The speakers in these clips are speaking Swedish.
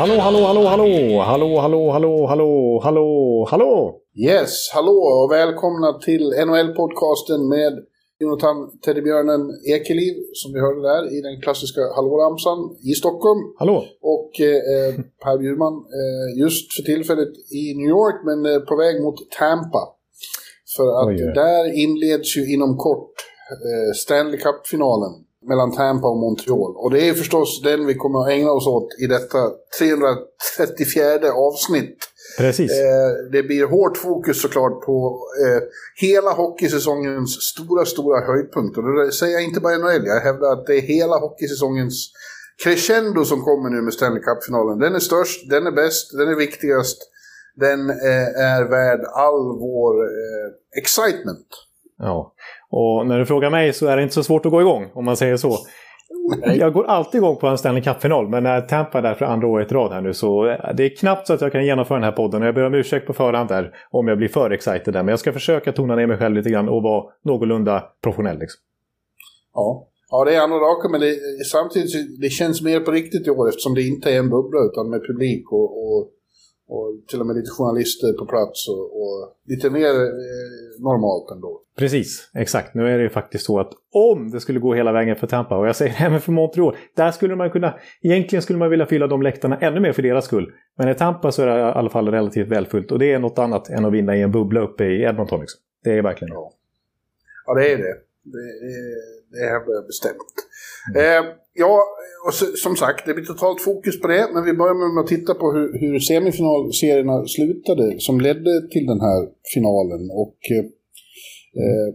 Hallå, hallå, hallå, hallå, hallå, hallå, hallå, hallå, hallå, hallå! Yes, hallå och välkomna till NHL-podcasten med Jonathan Teddybjörnen Ekeliv, som vi hörde där i den klassiska hallåramsan i Stockholm. Hallå! Och eh, Per Bjurman, eh, just för tillfället i New York, men eh, på väg mot Tampa. För att Oj, oj. där inleds ju inom kort eh, Stanley Cup-finalen mellan Tampa och Montreal. Och det är förstås den vi kommer att ägna oss åt i detta 334 avsnitt. Precis. Eh, det blir hårt fokus såklart på eh, hela hockeysäsongens stora, stora höjdpunkter. Och det säger jag inte bara NHL, jag hävdar att det är hela hockeysäsongens crescendo som kommer nu med Stanley Cup-finalen. Den är störst, den är bäst, den är viktigast. Den eh, är värd all vår eh, excitement. Ja. Och när du frågar mig så är det inte så svårt att gå igång, om man säger så. Jag går alltid igång på en Stanley Cup-final, men när Tampa är där för andra året i rad här nu så eh, det är knappt så att jag kan genomföra den här podden. Jag ber om ursäkt på förhand där om jag blir för excited där, men jag ska försöka tona ner mig själv lite grann och vara någorlunda professionell. Liksom. Ja. Ja, det är andra raka, men det, samtidigt det känns mer på riktigt i år eftersom det inte är en bubbla utan med publik och, och, och till och med lite journalister på plats och, och lite mer eh, normalt ändå. Precis, exakt. Nu är det ju faktiskt så att om det skulle gå hela vägen för Tampa, och jag säger det även för Montreal, där skulle man kunna, egentligen skulle man vilja fylla de läktarna ännu mer för deras skull. Men i Tampa så är det i alla fall relativt välfullt och det är något annat än att vinna i en bubbla uppe i Edmonton. Liksom. Det är verkligen det. Ja, ja det är det. Det, är- det hävdar jag bestämt. Eh, ja, och så, som sagt, det blir totalt fokus på det. Men vi börjar med att titta på hur, hur semifinalserierna slutade som ledde till den här finalen. Och eh, eh,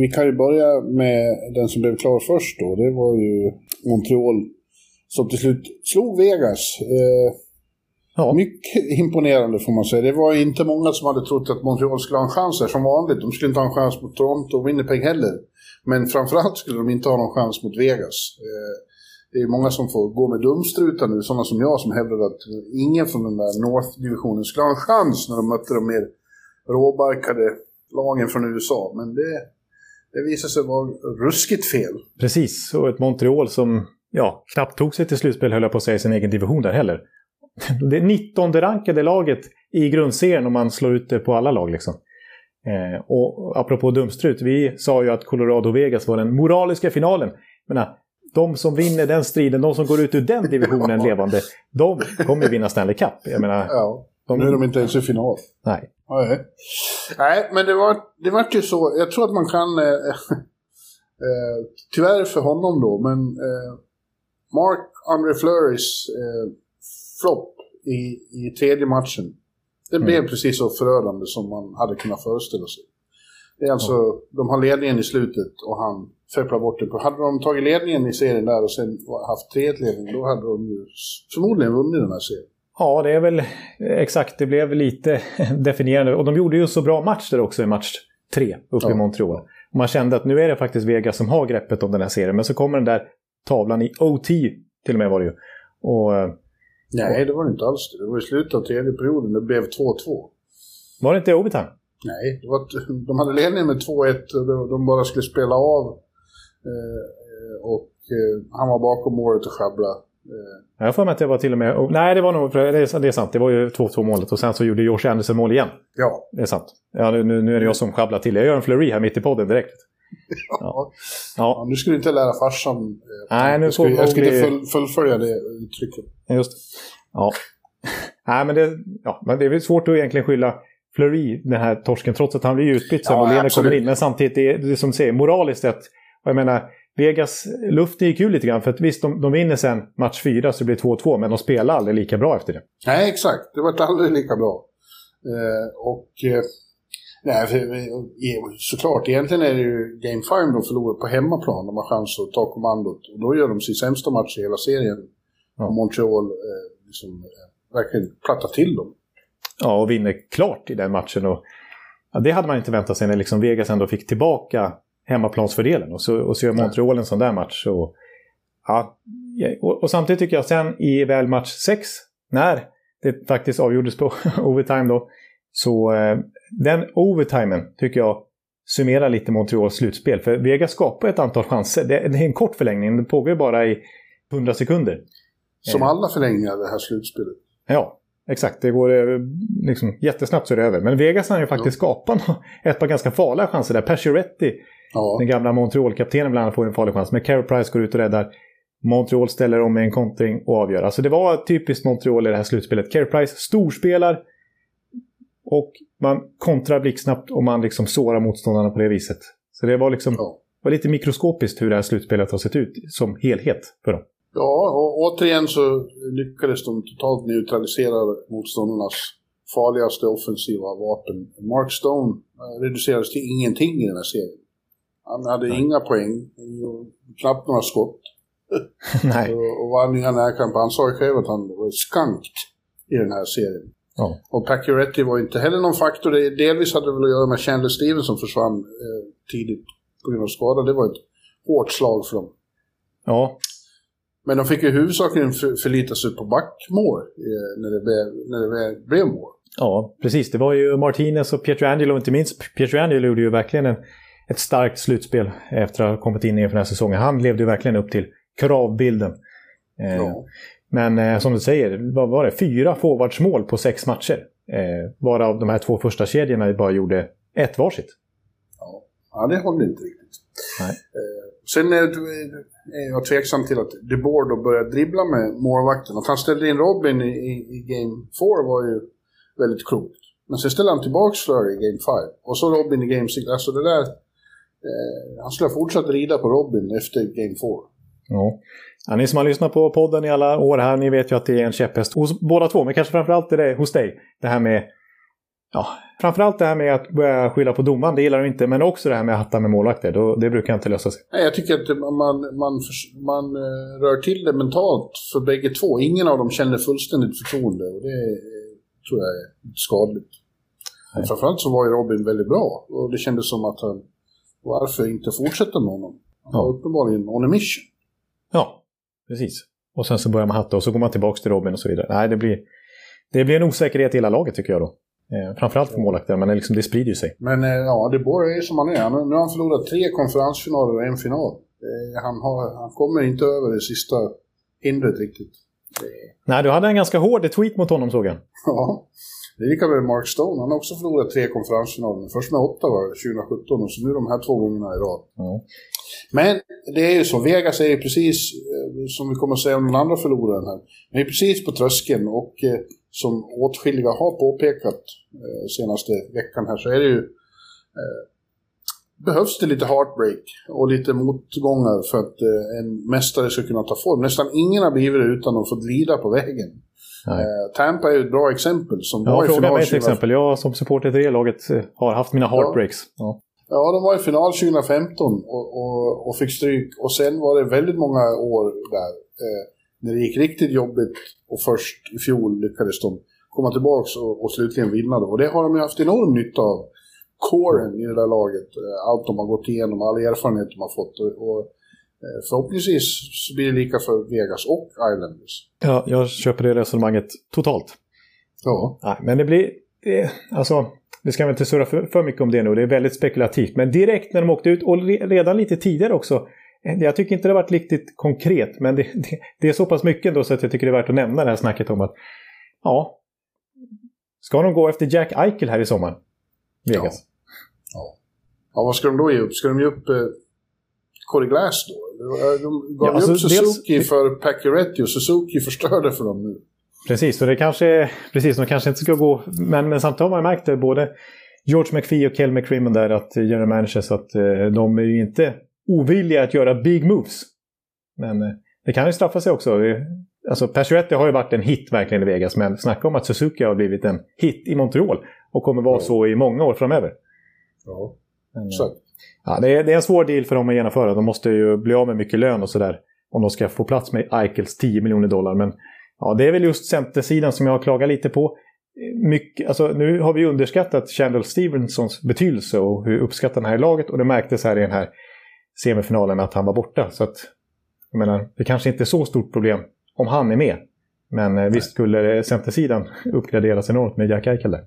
vi kan ju börja med den som blev klar först då. Det var ju Montreal som till slut slog Vegas. Eh, Ja, mycket imponerande får man säga. Det var inte många som hade trott att Montreal skulle ha en chans här som vanligt. De skulle inte ha en chans mot Toronto och Winnipeg heller. Men framförallt skulle de inte ha någon chans mot Vegas. Eh, Det är många som får gå med dumstrutar nu, sådana som jag som hävdade att ingen från den där North-divisionen skulle ha en chans när de mötte de mer råbarkade lagen från USA. Men det, det visade sig vara ruskigt fel. precis. Och ett Montreal som ja, knappt tog sig till slutspel, höll jag på att säga, i sin egen division där heller. Det 19 rankade laget i grundserien om man slår ut det på alla lag. Liksom. Eh, och apropå dumstrut, vi sa ju att Colorado Vegas var den moraliska finalen. Men de som vinner den striden, de som går ut ur den divisionen levande, de kommer vinna Stanley Cup. Jag menar, Ja, de, nu är de inte ens i final. nej. Nej. Nej, men det var, det var ju så. Jag tror att man kan... Eh, eh, tyvärr för honom då, men eh, Mark Andre Flurys eh, flopp i, i tredje matchen. Det blev precis så förödande som man hade kunnat föreställa sig. Det är alltså, de har ledningen i slutet och han fepplar bort det. Hade de tagit ledningen i serien där och sen haft 3 ledning då hade de ju förmodligen vunnit den här serien. Ja, det är väl exakt. Det blev lite definierande. Och de gjorde ju så bra match där också i match tre uppe Ja. i Montreal. Och man kände att nu är det faktiskt Vegas som har greppet om den här serien. Men så kommer den där tavlan i OT, till och med var det ju. Och eh, Nej, det var det inte alls det. Var i slutet av tredje perioden. Det blev 2-2. var det inte overtime? Nej, det var att de hade ledningen med 2-1 och de- bara skulle spela av. Eh, och eh, han var bakom målet och sjabblade. Eh, Jag har för mig att det var till och med... nej, det var nog... Det är, sant. Det var ju 2-2 målet. Och sen så gjorde Josh Anderson mål igen. ja. Det är sant. Ja, nu, nu är det jag som sjabblar till. Jag gör en flurry här mitt i podden direkt. Ja. Ja, Nu skulle du inte lära farsan. Eh, Nej, nu skulle, jag skulle Mowgli- full, fullfölja det uttrycket. just. Ja. Nej, men det, ja, men det är väl svårt att egentligen skylla Fleury, den här torsken, trots att han blir utbytt sen Ja, och kommer in. Men samtidigt, det är det är som säger, moraliskt sett. Jag menar, Vegas luft gick ju lite grann. För att visst, de, de vinner sen match fyra så det blir 2-2, men de spelar aldrig lika bra efter det. Nej, exakt. Det var aldrig lika bra. Eh, och... Eh, Nej, för, såklart. Egentligen är det ju Game 5 de förlorar på hemmaplan. De har chans att ta kommandot. Och då gör de sin sämsta match i hela serien. Ja. Och Montreal eh, liksom, eh, verkligen plattar till dem. Ja, och vinner klart i den matchen. Och, ja, det hade man inte väntat sig när liksom Vegas ändå fick tillbaka hemmaplansfördelen. Och så, och så gör Montreal en sån där match. Och, ja, och, och samtidigt tycker jag sen i väl match 6, när det faktiskt avgjordes på overtime då, så eh, den overtimen tycker jag summerar lite Montreals slutspel. För Vegas skapar ett antal chanser. Det, är en kort förlängning, den pågår bara i 100 sekunder. Som eh. alla förlängningar det här slutspelet. Ja, exakt. Det går eh, liksom jättesnabbt så är det över. Men Vegas har ju faktiskt ja. skapat ett par ganska farliga chanser där. Pacioretty, ja. den gamla Montreal-kaptenen bland annat, får en farlig chans. Men Carey Price går ut och räddar. Montreal ställer om med en kontring och avgör. Alltså det var typiskt Montreal i det här slutspelet. Carey Price storspelar och man kontrar blixtsnabbt och man liksom sårar motståndarna på det viset. Så det var liksom ja. var lite mikroskopiskt hur det här slutspelet har sett ut som helhet för dem. Ja, och återigen så lyckades de totalt neutralisera motståndarnas farligaste offensiva vapen. Mark Stone eh, reducerades till ingenting i den här serien. Han hade Nej. inga poäng, knappt några skott. Nej. och, och vann inga närkamper. Han sa ju själv att han var skankt i den här serien. Ja. Och Pacioretty var inte heller någon faktor. Det, delvis hade det väl att göra med Chandler Stevens som försvann eh, tidigt på grund av skada. Det var ett hårt slag för dem. Ja. Men de fick ju huvudsakligen för, förlita sig på backmål eh, när, det blev, när det blev mål. Ja, precis. Det var ju Martinez och Pietrangelo, inte minst Pietrangelo gjorde ju verkligen en, ett starkt slutspel efter att ha kommit in inför den här säsongen. Han levde ju verkligen upp till kravbilden. Eh, ja. Men eh, som du säger, vad var det? Fyra forwardsmål på sex matcher. Eh, varav de här två första kedjorna bara gjorde ett varsitt. Ja, ja det håller inte riktigt. Nej. Eh, sen är, är jag tveksam till att De Boer då började dribbla med målvakten. Att han ställde in Robin i, i, i Game 4 var ju väldigt klokt. Men sen ställde han tillbaka Flurry i Game 5. Och så Robin i Game 6. Alltså det där... Eh, han skulle ha fortsatt rida på Robin efter Game 4. Ja. Ja, ni som har lyssnat på podden i alla år här, ni vet ju att det är en käpphäst hos båda två, men kanske framförallt är det hos dig. Det här med... Ja, framförallt det här med att börja skylla på domaren, det gillar du inte, men också det här med att hatta med målvakter, då, det brukar inte lösa sig. Nej, jag tycker att man, man, man uh, rör till det mentalt för bägge två. Ingen av dem känner fullständigt förtroende och det tror jag är skadligt. Nej. Framförallt så var ju Robin väldigt bra och det kändes som att han, varför inte fortsätta med honom? Han var ja. uppenbarligen on a mission. Ja, Precis. Och sen så börjar man hatta och så går man tillbaka till Robin och så vidare. Nej, det blir, det blir en osäkerhet i hela laget tycker jag då. Eh, framförallt för målvakten, men det, liksom, det sprider ju sig. Men eh, ja, det Boer är som han är. Nu har han förlorat tre konferensfinaler och en final. Eh, han, har, han kommer inte över det sista hindret riktigt. Nej, du hade en ganska hård tweet mot honom såg jag. Ja, det är lika med Mark Stone. Han har också förlorat tre konferensfinaler. Först med åtta var 2017 och så nu de här två gångerna i rad. Ja. Men det är ju så, Vegas är ju precis, eh, som vi kommer att säga om den andra förloraren här, de är precis på tröskeln och eh, som åtskilliga har påpekat eh, senaste veckan här så är det ju eh, behövs det lite heartbreak och lite motgångar för att en mästare ska kunna ta form. Nästan ingen har blivit det utan att få lida på vägen. Eh, Tampa är ett bra exempel. Som ja, var i fråga mig till exempel. Jag som supporter till det laget eh, har haft mina heartbreaks. Ja. Ja, de var i final 2015 och, och, och, fick stryk. Och sen var det väldigt många år där eh, när det gick riktigt jobbigt och först i fjol lyckades de komma tillbaka och, och slutligen vinna. Och det har de ju haft enorm nytta av. Coren i det där laget, eh, allt de har gått igenom, all erfarenhet de har fått. Och, och förhoppningsvis så blir det lika för Vegas och Islanders. Ja, jag köper det resonemanget totalt. Ja. Nej, men det blir... Det, alltså, vi ska väl inte surra för, för mycket om det nu, det är väldigt spekulativt. Men direkt när de åkte ut, och redan lite tidigare också, eh, jag tycker inte det har varit riktigt konkret, men det, det, det, är så pass mycket ändå så att jag tycker det är värt att nämna det här snacket om att ja, ska de gå efter Jack Eichel här i sommar? Vegas. Ja. Ja. ja, vad ska de då ge upp? Ska de ge upp eh, Corey Glass då? De gav ja, alltså, upp Suzuki dels... för Pacioretty och Suzuki förstörde för dem nu. Precis, och det kanske, precis, de kanske inte ska gå... Men, men samtidigt har man märkt det, både George McPhee och Kel McCrimmon där, att general managers, att eh, de är ju inte ovilliga att göra big moves. Men eh, det kan ju straffa sig också. Alltså Pacioretty har ju varit en hit verkligen i Vegas, men snacka om att Suzuki har blivit en hit i Montreal och kommer vara så i många år framöver. Ja, exakt. Ja, det, är, det är en svår deal för dem att genomföra. De måste ju bli av med mycket lön och sådär. Om de ska få plats med Eichels 10 miljoner dollar. Men ja, det är väl just centersidan som jag har klagat lite på. Mycket, alltså, nu har vi underskattat Chandler Stevensons betydelse och hur uppskattad han är i laget. Och det märktes här i den här semifinalen att han var borta. Så att, jag menar, det kanske inte är så stort problem om han är med. Men Nej. visst skulle centersidan uppgraderas enormt med Jack Eichel där.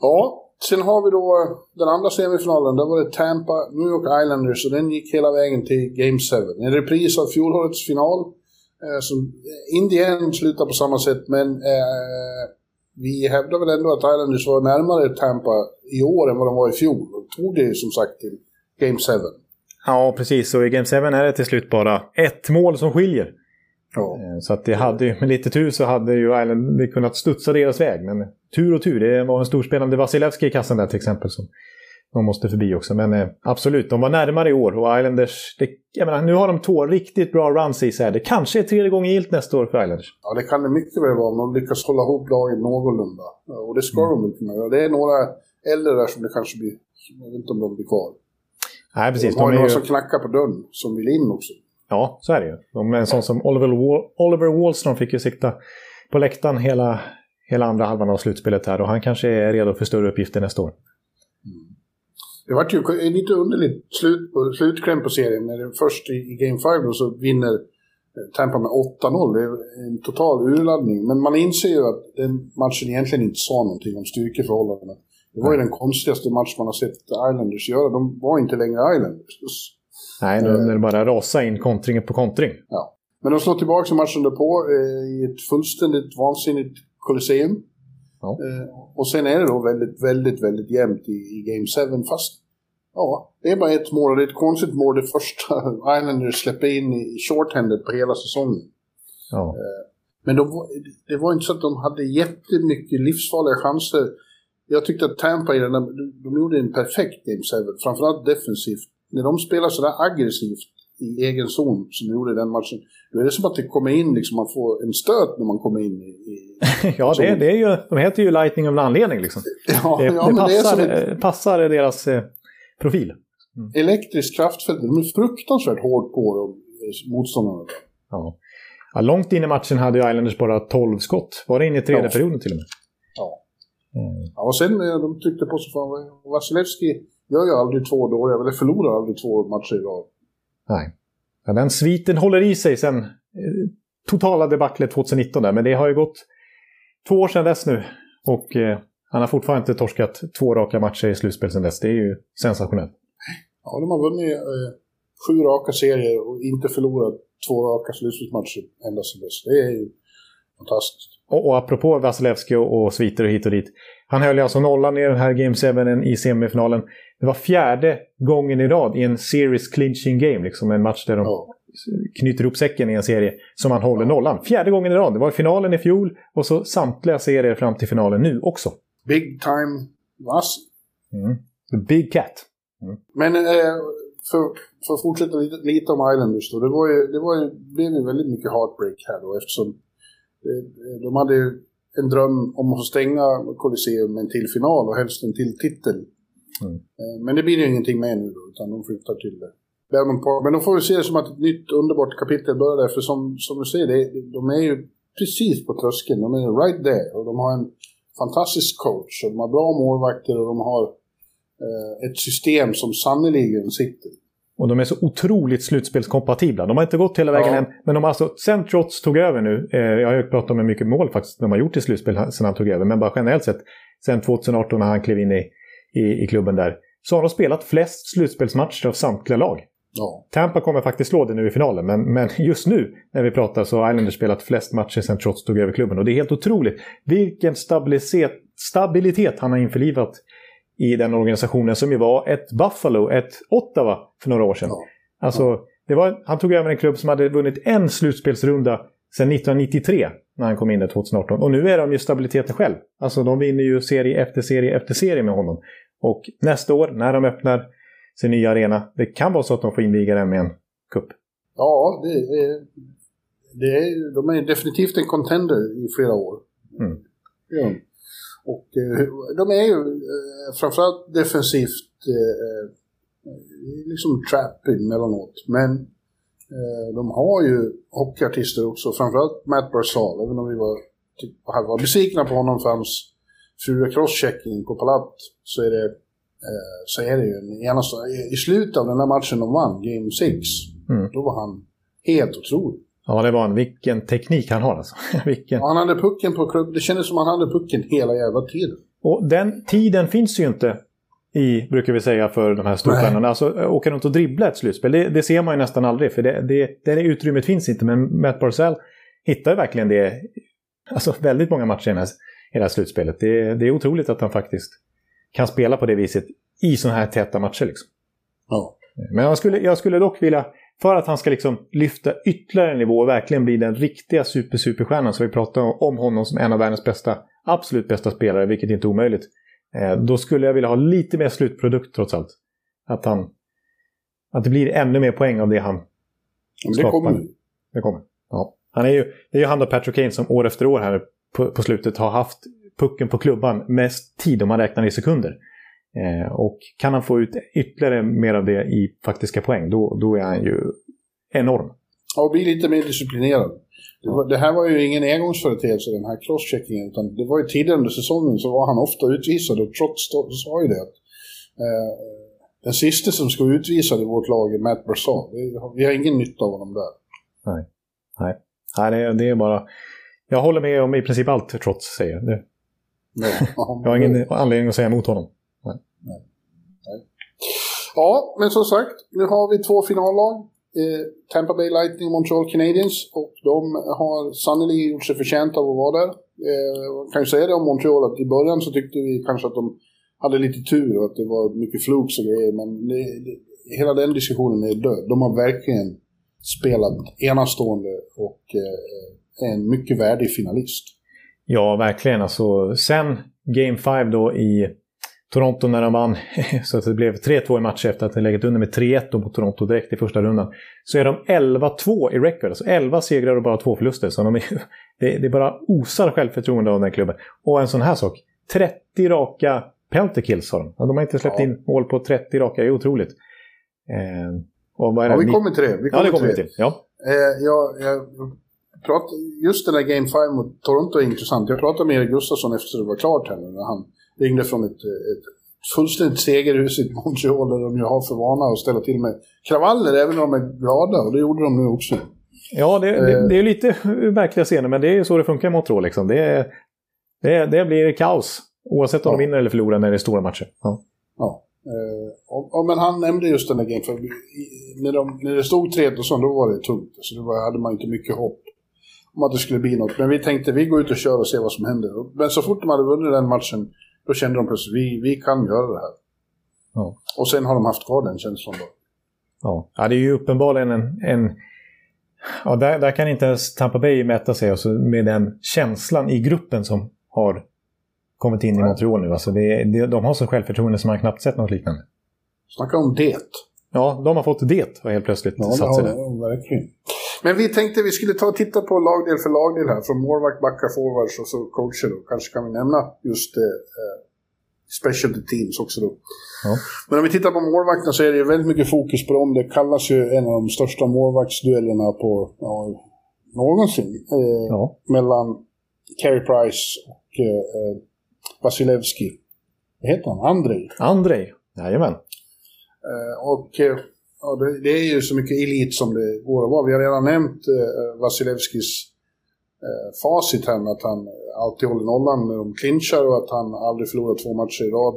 Ja, sen har vi då den andra semifinalen. Där var det Tampa, New York Islanders och den gick hela vägen till Game 7. En repris av fjolårets final. Eh, som eh, in slutar på samma sätt, men eh, vi hävdar väl ändå att Islanders var närmare Tampa i år än vad de var i fjol. Och tog det som sagt till Game 7. Ja, precis. Och i Game 7 är det till slut bara ett mål som skiljer. Ja. Eh, Så att det hade ju, med lite tur så hade ju Island kunnat studsa deras väg. Men tur och tur, det var en storspelande Vasilevski i kassan där till exempel som de måste förbi också. Men eh, absolut, de var närmare i år och Islanders, det, jag menar, nu har de två riktigt bra runs i sig. Det kanske är tredje gången gillt nästa år för Islanders. Ja, det kan det mycket väl vara om de lyckas hålla ihop laget någorlunda. Och det ska de väl kunna göra. Det är några äldre där som det kanske blir... Jag vet inte om de blir kvar. Nej, precis. de har De några ju, som knackar på dörren, som vill in också. Ja, så är det ju. En sån som Oliver, Wall, Oliver Wallstrom fick ju sitta på läktaren hela, hela andra halvan av slutspelet här. Och han kanske är redo för större uppgifter nästa år. Det vart ju ett lite underligt slut slutkläm på serien. När det först i, i Game 5 då så vinner eh, Tampa med 8-0. Det är en total urladdning. Men man inser ju att den matchen egentligen inte sa någonting om styrkeförhållandena. Det var ju den konstigaste match man har sett Islanders göra. De var inte längre Islanders. Nej, nu när det bara rasar in kontring på kontring. Ja. Men de slår tillbaka matchen därpå eh, i ett fullständigt vansinnigt Colosseum. Ja. Eh, och sen är det då väldigt, väldigt, väldigt jämnt i, i Game 7 fast ja, det är bara ett mål och det är ett konstigt mål det första Islanders släpper in i shorthanded på hela säsongen. Ja. Men de, det var inte så att de hade jättemycket livsfarliga chanser. Jag tyckte att Tampa i den där, de, de gjorde en perfekt Game 7, framförallt defensivt. När de spelar sådär aggressivt i egen zon som de gjorde i den matchen, då är det som att det kommer in, liksom, man får en stöt när man kommer in i... i Ja, det, det är ju, de heter ju Lightning av en anledning. Liksom. ja, Det, ja, det, men det passar, ett passar deras eh, profil. elektriskt kraftfält. De är fruktansvärt hårt på dem, eh, motståndarna. Ja. Ja, långt in i matchen hade ju Islanders bara 12 skott. Var det in i tredje Ja. perioden till och med? Ja. Mm. Ja, och sen eh, de tryckte på så fan, Vasilevski gör ju aldrig två dåliga, eller förlorar aldrig två matcher i rad. Nej. Ja, den sviten håller i sig sen eh, totala debaclet 2019 där. Men det har ju gått två år sedan dess nu. Och eh, han har fortfarande inte torskat två raka matcher i slutspel sedan dess. Det är ju sensationellt. Ja, de har vunnit eh, sju raka serier och inte förlorat två raka slutspelsmatcher ända sedan dess. Det är ju fantastiskt. Och, och apropå Vasilevski och, och sviter och hit och dit. Han höll alltså nollan i den här Game 7 i semifinalen. Det var fjärde gången i rad i en series clinching game. Liksom en match där de Ja. knyter ihop säcken i en serie som han håller nollan. Fjärde gången i rad. Det var finalen i fjol och så samtliga serier fram till finalen nu också. Big time Vasi. Mm. The Big Cat. Men eh, för, för att fortsätta lite, lite om Islanders då. Det, var ju, det var ju, blev ju väldigt mycket heartbreak här då eftersom eh, de hade ju en dröm om att stänga Colosseum med en till final och helst en till titel. Mm. Eh, men det blir ju ingenting med nu då, utan de flyttar till det. Park. Men de får vi se det som att ett nytt underbart kapitel börjar där, för som, som du säger, det, de är ju precis på tröskeln. De är right there och de har en fantastisk coach och de har bra målvakter och de har eh, ett system som sannoliken sitter. Och de är så otroligt slutspelskompatibla. De har inte gått hela vägen Ja. än. Men de har alltså, sen Trots tog över nu, eh, jag har ju pratat om hur mycket mål faktiskt de har gjort i slutspel sen han tog över, men bara generellt sett, sen 2018 när han klev in i, i, i klubben där, så har de spelat flest slutspelsmatcher av samtliga lag. Ja. Tampa kommer faktiskt slå det nu i finalen, men, men just nu när vi pratar så har Islanders spelat flest matcher sen Trots tog över klubben. Och det är helt otroligt vilken stabilitet, stabilitet han har införlivat i den organisationen som ju var ett Buffalo, ett Ottawa för några år sedan. Ja. Alltså, var, han tog över en klubb som hade vunnit en slutspelsrunda sedan 1993 när han kom in där 2018. Och nu är de ju stabiliteten själv. Alltså de vinner ju serie efter serie efter serie med honom. Och nästa år när de öppnar sin nya arena, det kan vara så att de får inviga den med en kupp. Ja, det är, det är, de är definitivt en contender i flera år. Mm. Ja. Och eh, de är ju eh, framförallt defensivt eh, liksom trap emellanåt. Men de har ju hockeyartister också, framförallt Matt Barzal, även om vi var, typ, var besvikna på honom för hans fula crosschecking på Palat så är det, så är det ju en. I slutet av den där matchen de vann, Game 6, mm. då var han helt otrolig. Ja, det var en vilken teknik han har alltså. vilken... Han hade pucken på klubb. Det kändes som han hade pucken hela jävla tiden. Och den tiden finns ju inte i, brukar vi säga, för de här storstjärnorna. Alltså åka runt och dribbla ett slutspel, det, det, ser man ju nästan aldrig. För det, det, det utrymmet finns inte. Men Matt Barzell hittar verkligen det, alltså väldigt många matcher i här, i det här slutspelet. Det, det är otroligt att han faktiskt kan spela på det viset i sådana här täta matcher. Liksom. Ja. Men jag skulle, jag skulle dock vilja, för att han ska liksom lyfta ytterligare en nivå och verkligen bli den riktiga super-superstjärnan, så vi pratar om honom som en av världens bästa, absolut bästa spelare, vilket inte är omöjligt. Eh, då skulle jag vilja ha lite mer slutprodukt trots allt. Att han... Att det blir ännu mer poäng av det han det kommer. Det kommer. Ja. Han är ju, det är ju han och Patrick Kane som år efter år här på, på slutet har haft pucken på klubban mest tid om man räknar i sekunder. Eh, och kan han få ut ytterligare mer av det i faktiska poäng, då, då är han ju enorm. Ja, och bli lite mer disciplinerad. Det, var, det, här var ju ingen engångsföreteelse den här crosscheckingen utan det var ju tidigare under säsongen så var han ofta utvisad och trots sa ju det att eh, den sista som ska utvisad i vårt lag är Matt Barzal. Vi har ingen nytta av honom där. Nej, Nej. Nej det, det är bara... Jag håller med om i princip allt trots säger det. Nej, jag har ingen anledning att säga emot honom. Nej. Nej. Ja, men som sagt, nu har vi två finallag eh, Tampa Bay Lightning och Montreal Canadiens och de har sannerligen gjort sig förtjänta av att vara där. Eh, kan ju säga det om Montreal att i början så tyckte vi kanske att de hade lite tur och att det var mycket flux och grejer men det, det, hela den diskussionen är död. De har verkligen spelat enastående och eh, är en mycket värdig finalist. Ja, verkligen. Alltså, sen Game 5 då i Toronto när de vann, så att det blev 3-2 i matcher efter att de legat under med 3-1 mot Toronto direkt i första rundan. Så är de 11-2 i record, alltså 11 segrar och bara två förluster. Så de är, det, det bara osar självförtroende av den klubben. Och en sån här sak, 30 raka penalty kills har de. De har inte släppt ja. in mål på 30 raka, det är otroligt. Eh, och vad är det? Ja, vi kommer till det. Vi kommer ja, det kommer vi till. Ja. Eh, jag, jag prat, just den där Game 5 mot Toronto är intressant. Jag pratade med Erik Gustafsson efter det var klart här när han ringde från ett, ett fullständigt segerhus i Montreal där de ju har för vana att ställa till med kravaller även när de är glada och det gjorde de nu också. Ja, det, det, eh. det är lite verkliga scener men det är så det funkar i Montreal. Liksom. Det, det, det blir kaos oavsett om ja. de vinner eller förlorar när det är stora matcher. Ja. ja. Uh, och, och, men han nämnde just den där grejen, för när, de, när det stod 3 och så, då var det tungt. Så då var, hade man inte mycket hopp om att det skulle bli något. Men vi tänkte vi går ut och kör och ser vad som händer. Men så fort de hade vunnit den matchen då kände de plötsligt, vi, vi kan göra det här. Ja. Och sen har de haft kvar den känslan då. Ja, ja det är ju uppenbarligen en... en ja, där, där kan inte ens Tampa Bay mäta sig alltså, med den känslan i gruppen som har kommit in i Montreal nu. Alltså det, det, de har så självförtroende som man knappt sett något liknande. Snacka om det. Ja, de har fått det och helt plötsligt ja, satt sig där. verkligen. Men vi tänkte vi skulle ta och titta på lagdel för lagdel här. Från målvakt, backar, forwards och så coacher. Då. Kanske kan vi nämna just eh, specialty teams också då. Ja. Men om vi tittar på målvakterna så är det väldigt mycket fokus på dem. Det kallas ju en av de största målvaktsduellerna på ja, någonsin. Eh, ja. Mellan Carey Price och eh, Vasilevski. Vad heter han? Andrei. Andrei, jajamän. Eh, och eh, ja, det, det, är ju så mycket elit som det går att vara. Vi har redan nämnt eh, Vasilevskis eh, facit här med att han alltid håller nollan när de clinchar och att han aldrig förlorar två matcher i rad.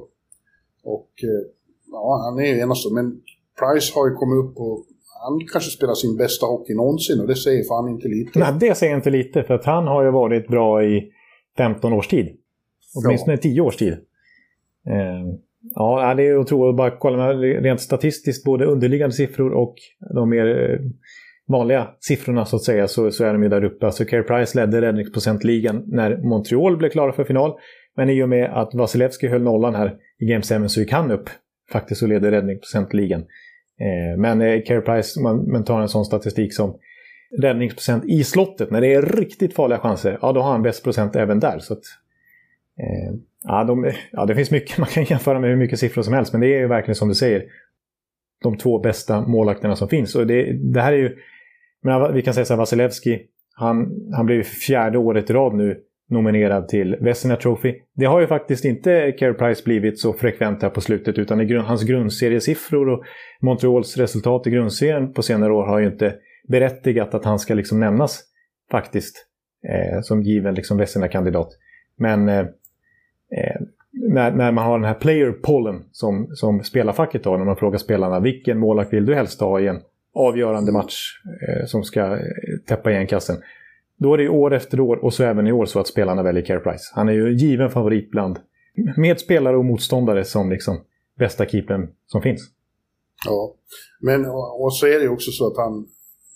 Och eh, ja, han är ju enastående. Men Price har ju kommit upp och han kanske spelar sin bästa hockey någonsin och det säger fan inte lite. Nej, det säger inte lite för att han har ju varit bra i 15 års tid. Åtminstone ja. 10 års tid. Eh, Ja, det är otroligt. Bara kolla rent statistiskt, både underliggande siffror och de mer eh, vanliga siffrorna så att säga, så, så är de ju där uppe. Alltså Care Price ledde räddningsprocentligan när Montreal blev klara för final. Men i och med att Vasilevski höll nollan här i Game 7 så gick han upp faktiskt och ledde räddningsprocentligan. Eh, men eh, Care Price, man, man tar en sån statistik som räddningsprocent i slottet, när det är riktigt farliga chanser, ja då har han bäst procent även där. Så att, eh, Ja, de, ja, det finns mycket man kan jämföra med hur mycket siffror som helst, men det är ju verkligen som du säger. De två bästa målakterna som finns. Och det, det här är ju... Men vi kan säga så här, Vasilevski, han, han blev fjärde året i rad nu nominerad till Vesina Trophy. Det har ju faktiskt inte Care Price blivit så frekvent här på slutet utan i grund, hans grundseriesiffror och Montreals resultat i grundserien på senare år har ju inte berättigat att han ska liksom nämnas faktiskt eh, som given liksom Vesina-kandidat. Men eh, eh, när, när, man har den här player-pollen som, som spelarfacket har när man frågar spelarna vilken målvakt vill du helst ha i en avgörande match eh, som ska eh, täppa igen kassen. Då är det år efter år och så även i år så att spelarna väljer Care Price. Han är ju given favorit bland medspelare och motståndare som liksom bästa keepern som finns. Ja, men och så är det ju också så att han...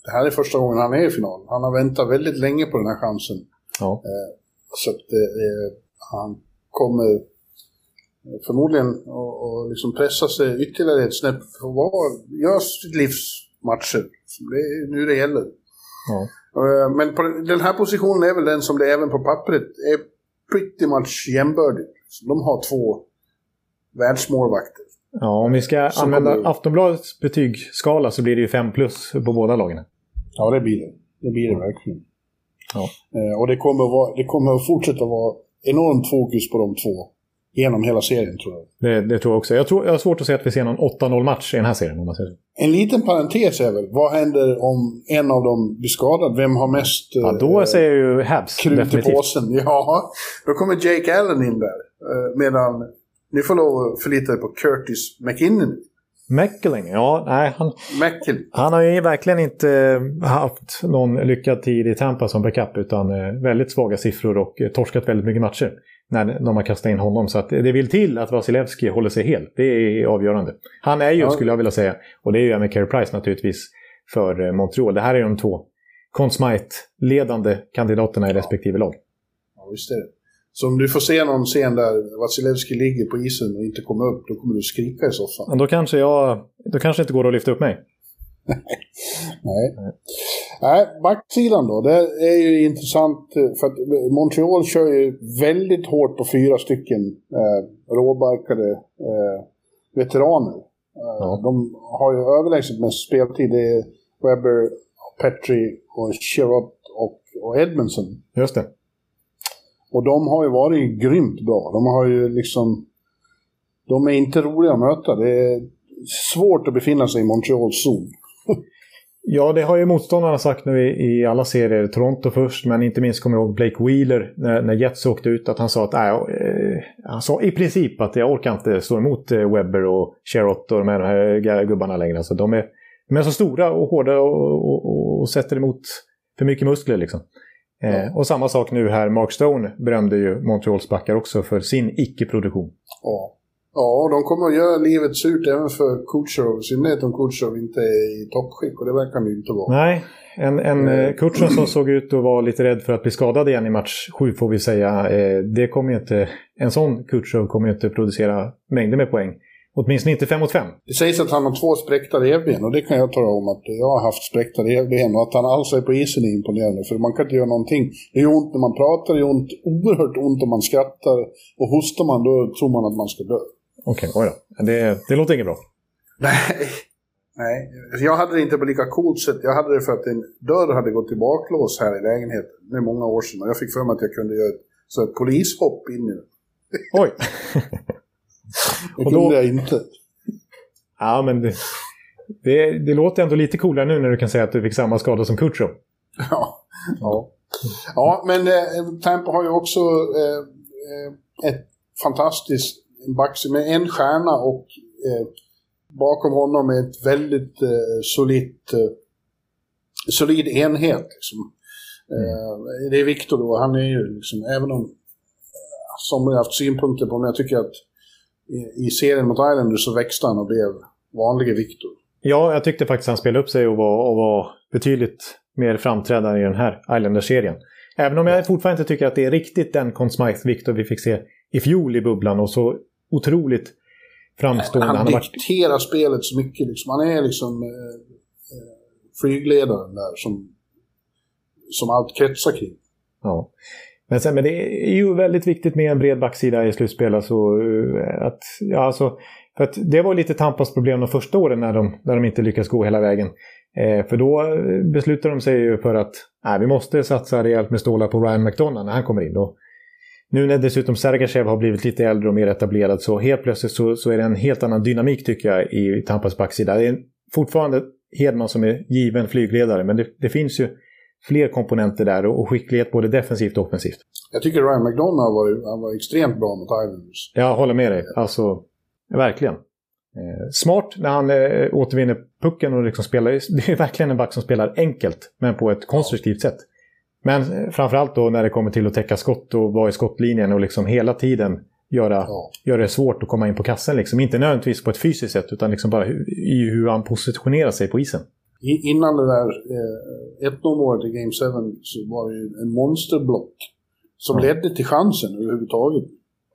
Det här är första gången han är i final. Han har väntat väldigt länge på den här chansen. Ja. Eh, så att eh, han kommer förmodligen att liksom pressa sig ytterligare ett snäpp för att göra sitt livs matcher. Det är nu det gäller. Ja. Eh, men på den här positionen är väl den som det även på pappret är pretty much jämbördigt. De har två världsmålvakter. Ja, om vi ska som använda kommer... Aftonbladets betygsskala så blir det ju 5 plus på båda lagen. Ja, det blir det. Det blir det verkligen. Ja. Eh, och det kommer, vara, det kommer att fortsätta vara enormt fokus på de två genom hela serien tror jag. Det, det, tror jag också. Jag, tror, jag har svårt att se att vi ser någon 8-0 match i den här serien. Om man säger. En liten parentes är väl, vad händer om en av dem blir skadad? Vem har mest... Ja, då äh, säger ju Habs. Krut i påsen. Ja, då kommer Jake Allen in där. Uh, medan ni får lov att förlita er på Curtis McKinnon. Meckling, ja, nej, han, han har ju verkligen inte haft någon lyckad tid i Tampa som backup utan väldigt svaga siffror och torskat väldigt mycket matcher när de har kastat in honom. Så att det vill till att Vasilevski håller sig hel. Det är avgörande. Han är ju, ja. skulle jag vilja säga, och det är ju med Carey Price naturligtvis, för eh, Montreal. Det här är de två Conn Smythe-ledande kandidaterna i respektive lag. Ja, visst är det. Så om du får se någon scen där Vasilevski ligger på isen och inte kommer upp, då kommer du skrika i soffan. Ja, då kanske jag... Då kanske det inte går att lyfta upp mig. Nej. Nej, backsidan då. Det är ju intressant eh, för att Montreal kör ju väldigt hårt på fyra stycken eh, råbarkade eh, veteraner. Eh, ja. De har ju överlägset mest speltid. Det är Webber, Petri och Sherrod och, och Edmondson. Just det. Och de har ju varit grymt bra. De har ju liksom... De är inte roliga att möta. Det är svårt att befinna sig i Montreals zon. Ja, det har ju motståndarna sagt nu i, i alla serier. Toronto först, men inte minst kommer jag ihåg Blake Wheeler när, när Jets åkte ut. Att han sa att äh, han sa i princip att jag orkar inte stå emot eh, Webber och Sherrott och de här gubbarna längre. Alltså, de, är, de är så stora och hårda och, och, och sätter emot för mycket muskler. Liksom. Eh, och samma sak nu här. Mark Stone berömde ju Montreals backar också för sin icke-produktion. Ja. Ja, de kommer att göra livet surt även för Kutjerov, i synnerhet om Kutjerov inte är i toppskick och det verkar han ju inte vara. Nej, en, en eh. Kutjerov som såg ut att vara lite rädd för att bli skadad igen i match 7 får vi säga. Eh, det kommer inte, en sån Kutjerov kommer ju inte producera mängder med poäng. Åtminstone inte 5 mot 5. Det sägs att han har två spräckta revben och det kan jag tala om att jag har haft spräckta revben och att han alls är på isen är imponerande för man kan inte göra någonting. Det är ont när man pratar, det är ont, oerhört ont om man skrattar och hostar man då tror man att man ska dö. Okej, okay, oj då. Det, det låter inget bra. Nej. Nej, jag hade det inte på lika coolt sätt. Jag hade det för att en dörr hade gått i baklås här i lägenheten. Det är många år sedan. Och jag fick för mig att jag kunde göra ett så ett polishopp in i den. Oj! det kunde då... jag inte. Ja, men det, det, det, låter ändå lite coolare nu när du kan säga att du fick samma skada som Kutjo. Ja. ja. Ja, men eh, Tampa har ju också eh, eh ett fantastiskt en back med en stjärna och eh, bakom honom ett väldigt eh, solitt, eh, solid enhet. Liksom. Mm. det är Viktor då, han är ju liksom, även om som har haft synpunkter på men jag tycker att i, i serien mot Islanders så växte han och blev vanlige Viktor. Ja, jag tyckte faktiskt han spelade upp sig och var, och var betydligt mer framträdande i den här Islanders-serien. Även om jag fortfarande inte tycker att det är riktigt den Conn Smythe-Viktor vi fick se i fjol i bubblan och så otroligt framstående. Han, han dikterar varit... spelet så mycket. Liksom. Han är liksom eh, eh, flygledaren där som, som allt kretsar kring. Ja. Men, sen, men det är ju väldigt viktigt med en bred backsida i slutspel. Alltså, eh, att, ja, alltså, för att det var lite Tampas problem de första åren när de, när de inte lyckades gå hela vägen. Eh, för då eh, beslutade de sig ju för att nej, vi måste satsa rejält med stålar på Ryan McDonough när han kommer in. Då. nu när dessutom Sergachev har blivit lite äldre och mer etablerad så helt plötsligt så, så är det en helt annan dynamik tycker jag i Tampas backsida. Det är fortfarande Hedman som är given flygledare men det, det finns ju fler komponenter där och skicklighet både defensivt och offensivt. Jag tycker Ryan McDonough varit, han var extremt bra mot Islanders. Jag håller med dig. Alltså, verkligen. Eh, smart när han eh, återvinner pucken och liksom spelar. Det är verkligen en back som spelar enkelt, men på ett konstruktivt sätt. Men eh, framförallt då när det kommer till att täcka skott och vara i skottlinjen och liksom hela tiden göra, ja. göra det svårt att komma in på kassen. Liksom. Inte nödvändigtvis på ett fysiskt sätt, utan liksom bara i hur han positionerar sig på isen. Innan det där eh, 1-0 målet i Game 7 så var det ju en monsterblock som ja. ledde till chansen överhuvudtaget.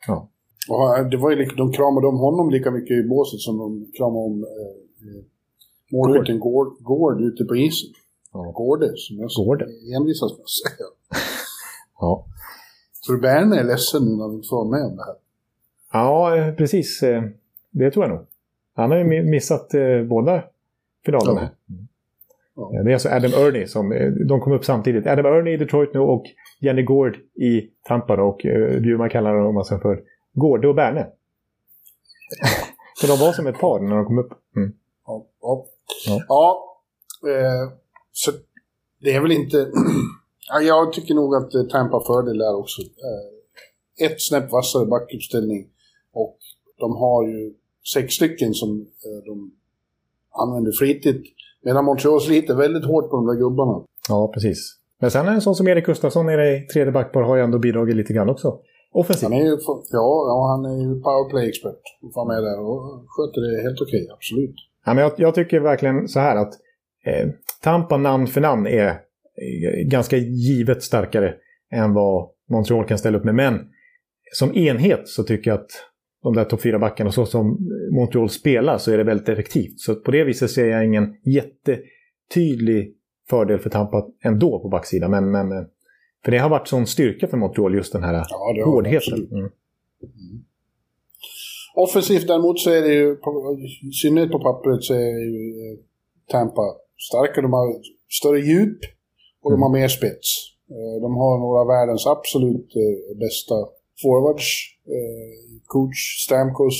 Ja. Och det var ju, de kramade om honom lika mycket i båset som de kramade om eh, eh målskytten Gård. Gård ute på isen. Ja. Gårde, som jag Gårde. envisas med att säga. ja. Tror du Berne är ledsen nu när han inte får med om det här? Ja, eh, precis. Eh, det tror jag nog. Han har ju missat båda finalerna. Ja. Ja. Det är alltså Adam Ernie som, de kom upp samtidigt. Adam Ernie i Detroit nu och Jenny Gård i Tampa och Bjurman kallar dem alltså för Gårde och Berne. Så de var som ett par när de kom upp. Mm. Ja, ja. ja. eh, så det är väl inte... ja, jag tycker nog att eh, Tampa fördel där också. Eh, ett snäpp vassare backuppställning och de har ju sex stycken som eh, de använder flitigt. Medan Montreal sliter väldigt hårt på de där gubbarna. Ja, precis. Men sen är en sån som Erik Gustafsson nere i tredje backpar har ju ändå bidragit lite grann också. Offensivt. Han är ju, ja, ja, han är ju powerplay-expert. Får med där och sköter det helt okej, okay, absolut. Ja, men jag, jag, tycker verkligen så här att eh, Tampa namn för namn är ganska givet starkare än vad Montreal kan ställa upp med. Men som enhet så tycker jag att de där topp 4-backarna, så som Montreal spelar, så är det väldigt effektivt. Så på det viset ser jag ingen jättetydlig fördel för Tampa ändå på backsidan. Men, men för det har varit sån styrka för Montreal, just den här ja, hårdheten. Mm. Mm. Offensivt däremot så är det ju, i synnerhet på pappret, så är ju eh, Tampa starkare. De har större djup och mm. de har mer spets. Eh, de har några av världens absolut eh, bästa forwards. Coach Stamkos,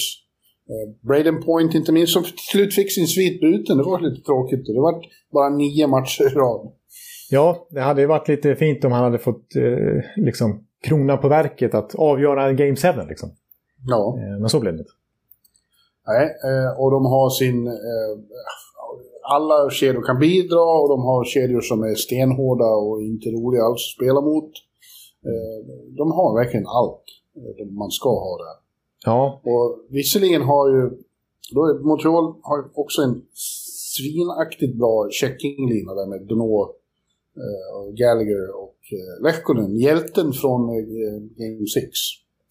Braden Point inte minst, som till slut fick sin svit bruten. Det var lite tråkigt. Det var bara nio matcher i rad. Ja, det hade varit lite fint om han hade fått eh, liksom, krona på verket att avgöra en Game 7. Liksom. Ja. Eh, men så blev det inte. Nej, eh, och de har sin... Eh, alla kedjor kan bidra och de har kedjor som är stenhårda och inte roliga alls att spela mot. Eh, de har verkligen allt eh, man ska ha där. Ja. Och visserligen har ju... Då Montreal har också en svinaktigt bra checkinglina där med Donau uh, Gallagher och uh, Lehkonen, hjälten från uh, Game 6.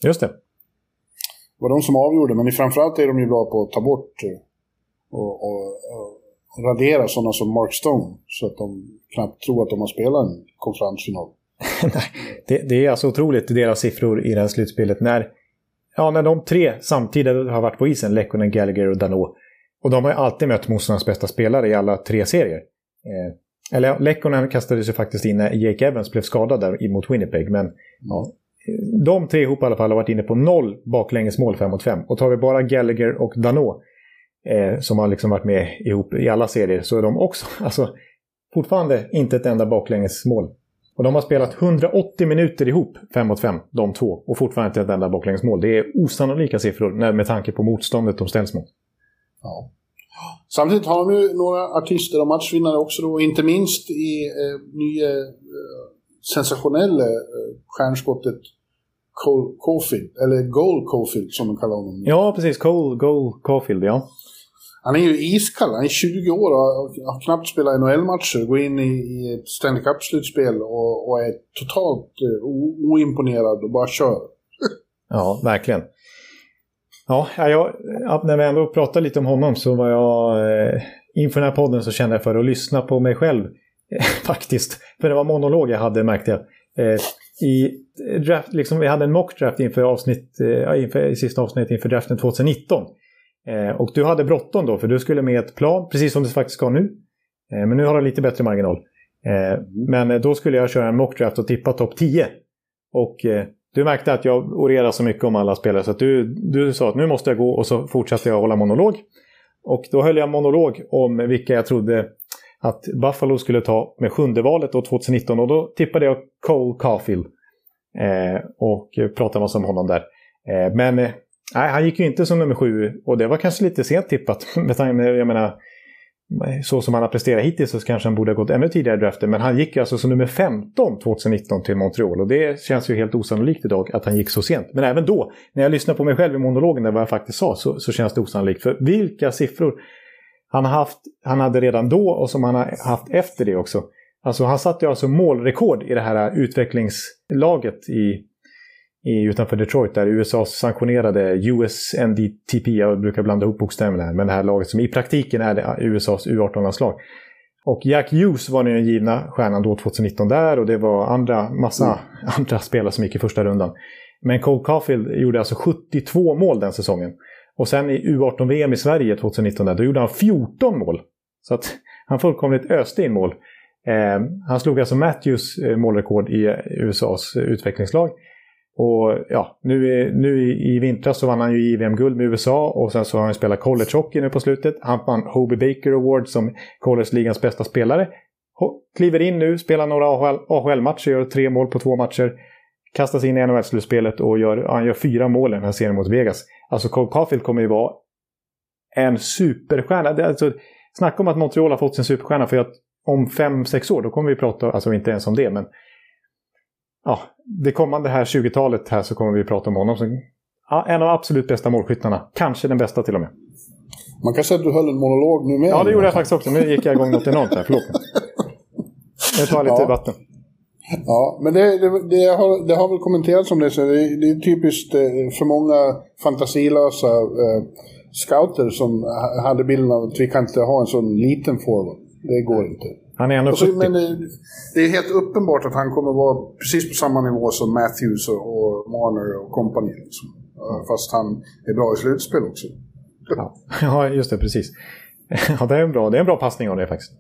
Just det. Det var de som avgjorde, men framförallt är de ju bra på att ta bort och, och, och radera sådana som Mark Stone så att de knappt tror att de har spelat en konferensfinal. det, det, är alltså otroligt, deras siffror i det här slutspelet. När, ja, när de tre samtidigt har varit på isen, Lekkonen, Gallagher och Dano. Och de har ju alltid mött motståndarnas bästa spelare i alla tre serier. Eh, eller Lekkonen kastade sig faktiskt in när Jake Evans blev skadad där mot Winnipeg. Men ja, de tre ihop i alla fall har varit inne på noll baklängesmål 5 mot 5. Och tar vi bara Gallagher och Dano eh, som har liksom varit med ihop i alla serier så är de också alltså, fortfarande inte ett enda baklängesmål. Och de har spelat 180 minuter ihop 5 mot 5, de två. Och fortfarande inte ett enda baklängesmål. Det är osannolika siffror med tanke på motståndet de ställs mot. Ja. Samtidigt har de ju några artister och matchvinnare också då, inte minst i eh, nya eh, sensationella eh, stjärnskottet Cole Caulfield, eller Goal Caulfield som de kallar honom. Ja, precis. Cole Goal Caulfield, ja. Han är ju iskall, han är 20 år och har knappt spelat NHL-matcher, går in i, i ett Stanley Cup-slutspel och, och, är totalt eh, oimponerad och bara kör. ja, verkligen. Ja, jag, när vi ändå pratade lite om honom så var jag... Eh, inför den här podden så kände jag för att lyssna på mig själv. faktiskt. För det var monolog jag hade märkte jag. Eh, i draft, liksom, vi hade en mockdraft inför, avsnitt, eh, inför sista avsnittet inför draften 2019. Eh, och du hade bråttom då, för du skulle med ett plan, precis som du faktiskt ska nu. Eh, men nu har du lite bättre marginal. Eh, men eh, då skulle jag köra en mockdraft och tippa topp 10. Och du märkte att jag orerade så mycket om alla spelare så att du, du sa att nu måste jag gå och så fortsatte jag hålla monolog. Och då höll jag monolog om vilka jag trodde att Buffalo skulle ta med sjunde valet då 2019 och då tippade jag Cole Caulfield. Eh, och pratade massa om honom där. Eh, men Nej, han gick ju inte som nummer sju och det var kanske lite sent tippat. Med tanke, jag menar, så som han har presterat hittills så kanske han borde ha gått ännu tidigare i draften. Men han gick alltså som nummer 15 2019 till Montreal. Och det känns ju helt osannolikt idag att han gick så sent. Men även då, när jag lyssnar på mig själv i monologen där vad jag faktiskt sa, så, så känns det osannolikt. För vilka siffror han, har haft, han hade redan då och som han har haft efter det också. Alltså han satte ju alltså målrekord i det här utvecklingslaget i i, utanför Detroit där USAs sanktionerade USNDTP, jag brukar blanda ihop bokstäverna här, men det här laget som i praktiken är det USAs U18-landslag. Och Jack Hughes var den givna stjärnan då 2019 där och det var andra, massa mm. andra spelare som gick i första rundan. Men Cole Caulfield gjorde alltså 72 mål den säsongen. Och sen i U18-VM i Sverige 2019 där, då gjorde han 14 mål. Så att han fullkomligt öste in mål. Eh, han slog alltså Matthews eh, målrekord i USAs utvecklingslag. Och ja, nu, i, nu i, i vintras så vann han ju JVM-guld med USA och sen så har han spelat college hockey nu på slutet. Han vann Hobie Baker Award som college-ligans bästa spelare. Kliver in nu, spelar några AHL-matcher, gör tre mål på två matcher. Kastas in i NHL-slutspelet och gör, han gör fyra mål i den här serien mot Vegas. Alltså Cole Caulfield kommer ju vara en superstjärna. Det, alltså, snacka om att Montreal har fått sin superstjärna för att om fem, sex år, då kommer vi prata, alltså inte ens om det, men ja, det kommande här 20-talet här så kommer vi prata om honom som ja, en av de absolut bästa målskyttarna. Kanske den bästa till och med. Man kan säga att du höll en monolog nu med. Ja, det gjorde jag faktiskt också. Nu gick jag igång något enormt här. Förlåt. Jag tar lite ja. vatten. Ja, men det, det, det, har, det har väl kommenterats om det, så det, det är typiskt eh, för många fantasilösa eh, scouter som hade bilden av att vi kan inte ha en sån liten forward. Det går inte. Han är 1,70. Alltså, men det är helt uppenbart att han kommer vara precis på samma nivå som Matthews och Marner och company. Liksom. Fast han är bra i slutspel också. Ja, just det, precis. Ja, det är en bra, det är en bra passning av det faktiskt.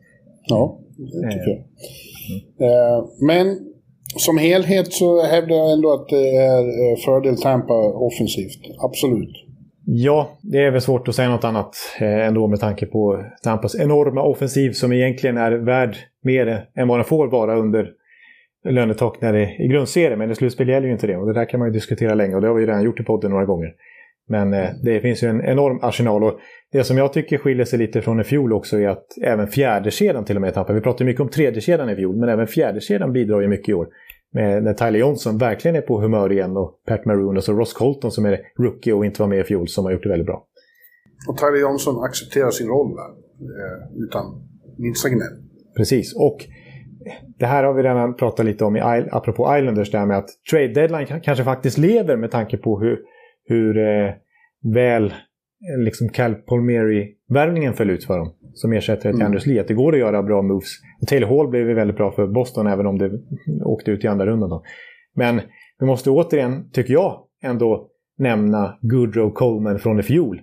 Ja, det tycker jag. Mm. Men som helhet så hävdar jag ändå att det är eh, fördel Tampa offensivt. Absolut. Ja, det är väl svårt att säga något annat eh, ändå med tanke på Tampas enorma offensiv som egentligen är värd mer än vad den får vara under lönetak när det i grundserien. Men i slutspel gäller ju inte det och det där kan man ju diskutera länge och det har vi redan gjort i podden några gånger. Men eh, det finns ju en enorm arsenal och det som jag tycker skiljer sig lite från i fjol också är att även fjärdekedjan till och med tappar. Vi pratade mycket om tredjekedjan i fjol men även fjärdekedjan bidrar ju mycket i år. Med när Tyler Johnson verkligen är på humör igen och Pat Maroon och så Ross Colton som är rookie och inte var med i fjol som har gjort det väldigt bra. Och Tyler Johnson accepterar sin roll där, eh, utan minsta gnäll. Precis, och det här har vi redan pratat lite om, i, apropå Islanders, där med att trade deadline kanske faktiskt lever med tanke på hur, hur eh, väl liksom Cal Palmieri-värvningen föll ut för dem. Som ersättare till mm. Anders Lee. Att det går att göra bra moves. Och Taylor Hall blev väldigt bra för Boston även om det åkte ut i andra rundan. Då. Men vi måste återigen, tycker jag, ändå nämna Goodrow Coleman från i fjol.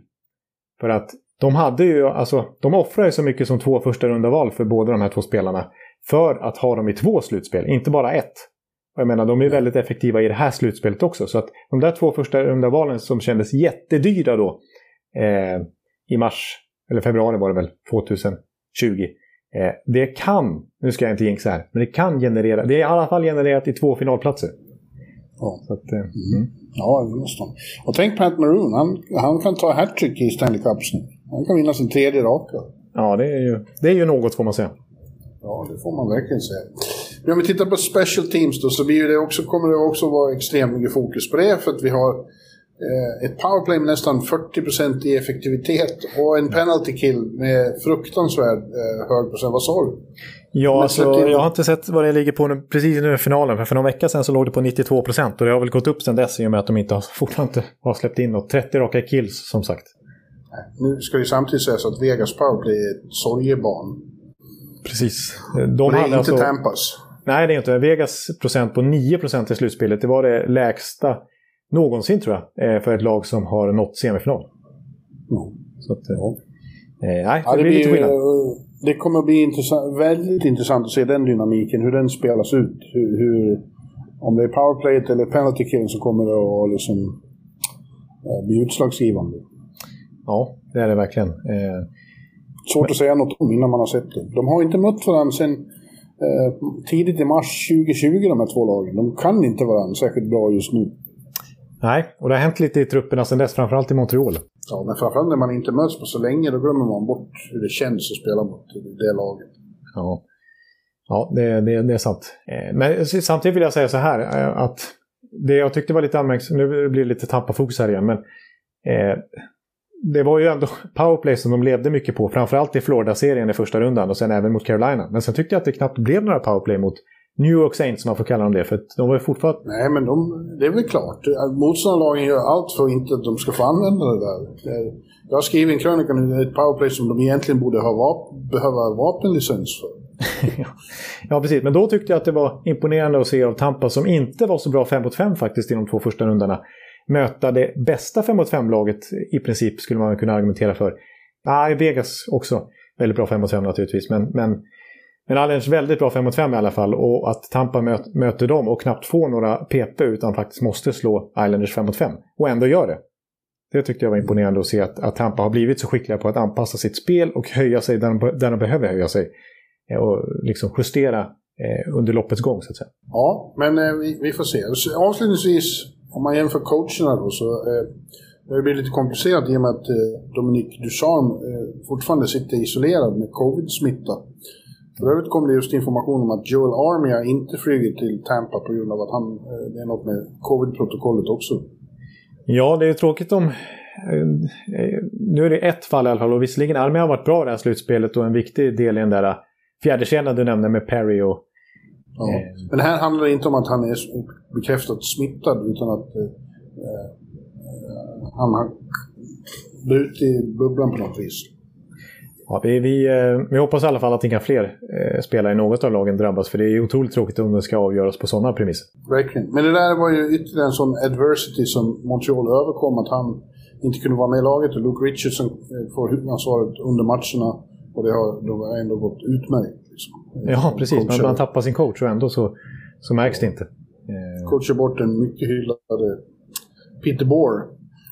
För att de hade ju, alltså, de offrade ju så mycket som två första runda val för båda de här två spelarna. För att ha dem i två slutspel, inte bara ett. Och jag menar, de är väldigt effektiva i det här slutspelet också. Så att de där två första runda valen som kändes jättedyra då eh, i mars eller februari var det väl, 2020. Eh, det kan, nu ska jag inte jinxa här, men det kan generera, det är i alla fall genererat i två finalplatser. Ja, så att, eh, mm. ja det måste han. Och tänk Pat Maroon, han, han kan ta hattrick i Stanley Cups nu. Han kan vinna sin tredje raka. Ja, det är, ju, det är ju något får man säga. Ja, det får man verkligen säga. Men om vi tittar på special teams då så blir det också, kommer det också vara extremt mycket fokus på det för att vi har ett powerplay med nästan 40% i effektivitet och en penalty kill med fruktansvärd eh, hög procent. Vad sa du? Ja, alltså, jag har inte sett vad det ligger på nu, precis nu i finalen. För någon vecka sedan så låg det på 92% och det har väl gått upp sedan dess i och med att de inte har, fortfarande har släppt in något. 30 raka kills som sagt. Nu ska ju samtidigt sägas att Vegas powerplay är ett sorgebarn. Precis. De och det är inte alltså... Tampas. Nej, det är inte. Vegas procent på 9 procent i slutspelet, det var det lägsta någonsin tror jag, eh, för ett lag som har nått semifinal. Mm. Så att, ja. Eh, nej, ja, det, blir lite skillnad. Det kommer att bli intressant, väldigt intressant att se den dynamiken, hur den spelas ut. Hur, hur om det är powerplayet eller penalty killen som kommer att liksom, bli utslagsgivande. Ja, det är det verkligen. Eh, Svårt men... att säga något om innan man har sett det. De har inte mött varandra sedan eh, tidigt i mars 2020, de här två lagen. De kan inte varandra särskilt bra just nu. Nej, och det har hänt lite i trupperna sedan dess, framförallt i Montreal. Ja, men framförallt när man inte möts på så länge, då glömmer man bort hur det känns att spela mot det laget. Ja, ja det, det, det är sant. Eh, men samtidigt vill jag säga så här, eh, att det jag tyckte var lite anmärkningsvärt, nu blir det lite tappa-fokus här igen, men eh, det var ju ändå powerplay som de levde mycket på, framförallt i Florida-serien i första rundan och sen även mot Carolina. Men sen tyckte jag att det knappt blev några powerplay mot New York Saints, som man får kalla dem det, för de var fortfarande... Nej, men de, det är väl klart. Motståndarlagen gör allt för inte att de ska få använda det där. Jag har skrivit en krönika nu, ett powerplay som de egentligen borde ha vap behöva vapenlicens för. ja, precis. Men då tyckte jag att det var imponerande att se av Tampa, som inte var så bra 5 mot 5 faktiskt i de två första rundorna, möta det bästa 5 mot 5-laget i princip, skulle man kunna argumentera för. Nej, Vegas också. Väldigt bra 5 mot 5 naturligtvis, men, men men Islanders väldigt bra 5 mot 5 i alla fall och att Tampa möt, möter dem och knappt får några PP utan faktiskt måste slå Islanders 5 mot 5 och ändå gör det. Det tyckte jag var imponerande att se att, att Tampa har blivit så skickliga på att anpassa sitt spel och höja sig där de, där de behöver höja sig. Eh, och liksom justera eh, under loppets gång så att säga. Ja, men eh, vi, vi, får se. Avslutningsvis, om man jämför coacherna då så eh, det blir lite komplicerat i och med att eh, Dominique Ducharme eh, fortfarande sitter isolerad med covid-smitta. För övrigt kom det just information om att Joel Armia inte flyger till Tampa på grund av att han, eh, det är något med covid-protokollet också. Ja, det är tråkigt om... Eh, nu är det ett fall i alla fall och visserligen Armia har varit bra i det här slutspelet och en viktig del i den där fjärde kedjan du nämnde med Perry och... Ja. Eh, Men här handlar det inte om att han är bekräftat smittad utan att eh, han har i bubblan på något vis. Ja, vi, vi, eh, vi hoppas i alla fall att inga fler eh, spelare i något av lagen drabbas, för det är otroligt tråkigt om det ska avgöras på sådana premisser. Verkligen. Men det där var ju ytterligare en sån adversity som Montreal överkom, att han inte kunde vara med i laget och Luke Richardson eh, får huvudansvaret under matcherna och det har, har ändå gått utmärkt. Liksom. Ja, precis. Men man tappar sin coach och ändå så, så märks det inte. Coachar bort en mycket hyllade Peter Bohr.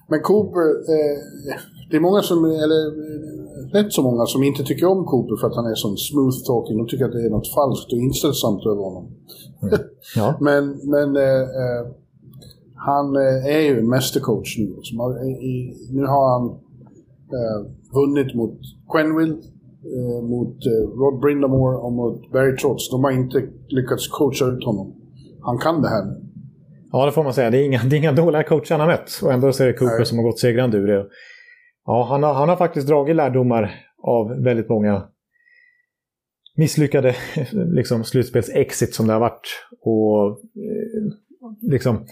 Men Cooper, eh, det är många som, eller rätt så många som inte tycker om Cooper för att han är sån smooth talking. De tycker att det är något falskt och inställsamt över honom. Mm. Ja. men men eh, eh, han eh, är ju en mästercoach nu. Liksom. I, nu har han eh, vunnit mot Quenville, eh, mot eh, Rod Brindamore och mot Barry Trotz. De har inte lyckats coacha ut honom. Han kan det här nu. Ja, det får man säga. Det är inga, det är inga dåliga coacher han har mött. Och ändå så är det Cooper Nej. som har gått segrande ur det. Ja, han har, han har faktiskt dragit lärdomar av väldigt många misslyckade liksom, slutspelsexit som det har varit. Och eh, liksom,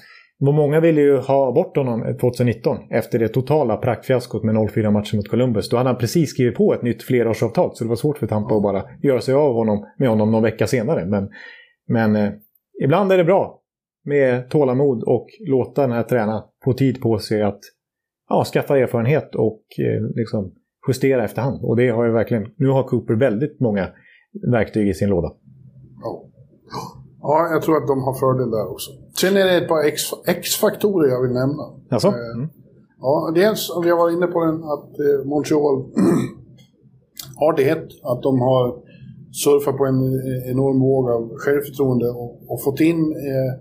Många ville ju ha bort honom 2019 efter det totala praktfiaskot med 0-4 matcher mot Columbus. Då hade han precis skrivit på ett nytt flerårsavtal så det var svårt för Tampa att bara göra sig av honom, med honom någon vecka senare. Men, men eh, ibland är det bra med tålamod och låta den här tränaren få tid på sig att ja, skaffa erfarenhet och eh, liksom justera efterhand. Och det har ju verkligen, nu har Cooper väldigt många verktyg i sin låda. Ja. ja, jag tror att de har fördel där också. Sen är det ett par X-faktorer jag vill nämna. Alltså? Mm. Ja, dels, vi har varit inne på den, att eh, Montreal har det, att de har surfat på en enorm våg av självförtroende och, och fått in eh,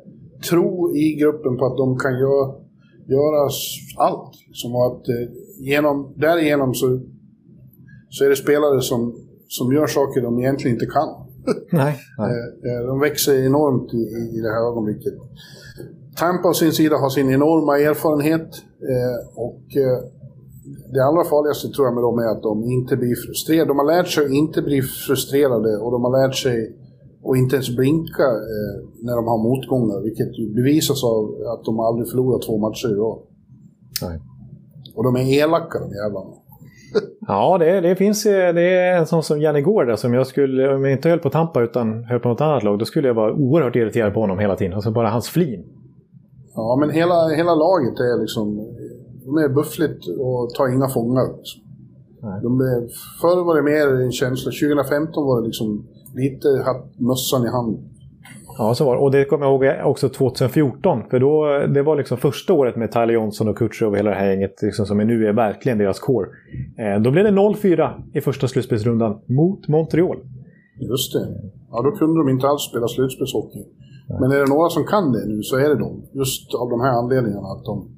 tro i gruppen på att de kan göra göras allt. Som att eh, genom, därigenom så, så är det spelare som, som gör saker de egentligen inte kan. Nej, nej. Eh, eh, de växer enormt i, i det här ögonblicket. Tampa å sin sida har sin enorma erfarenhet och det allra farligaste tror jag med dem är att de inte blir frustrerade. De har lärt sig att inte bli frustrerade och de har lärt sig och inte ens blinka eh, när de har motgångar, vilket bevisas av att de aldrig förlorat två matcher i rad. Och de är elaka de jävlarna. ja, det, det finns det är en sån som Janne Gård där som jag skulle, om jag inte höll på Tampa utan höll på något annat lag, då skulle jag vara oerhört irriterad på honom hela tiden. Alltså bara hans flin. Ja, men hela, hela laget är liksom, de är buffligt och tar inga fångar. Liksom. De är, förr var det mer en känsla, 2015 var det liksom lite hatt mössan i hand. Ja, så var det. Och det kommer jag ihåg också 2014. För då, det var liksom första året med Tyler Johnson och Kutcher och hela det här gänget liksom, som nu är verkligen deras core. Eh, då blev det 0-4 i första slutspelsrundan mot Montreal. Just det. Ja, då kunde de inte alls spela slutspelshockey. Men är det några som kan det nu så är det de. Just av de här anledningarna. Att de,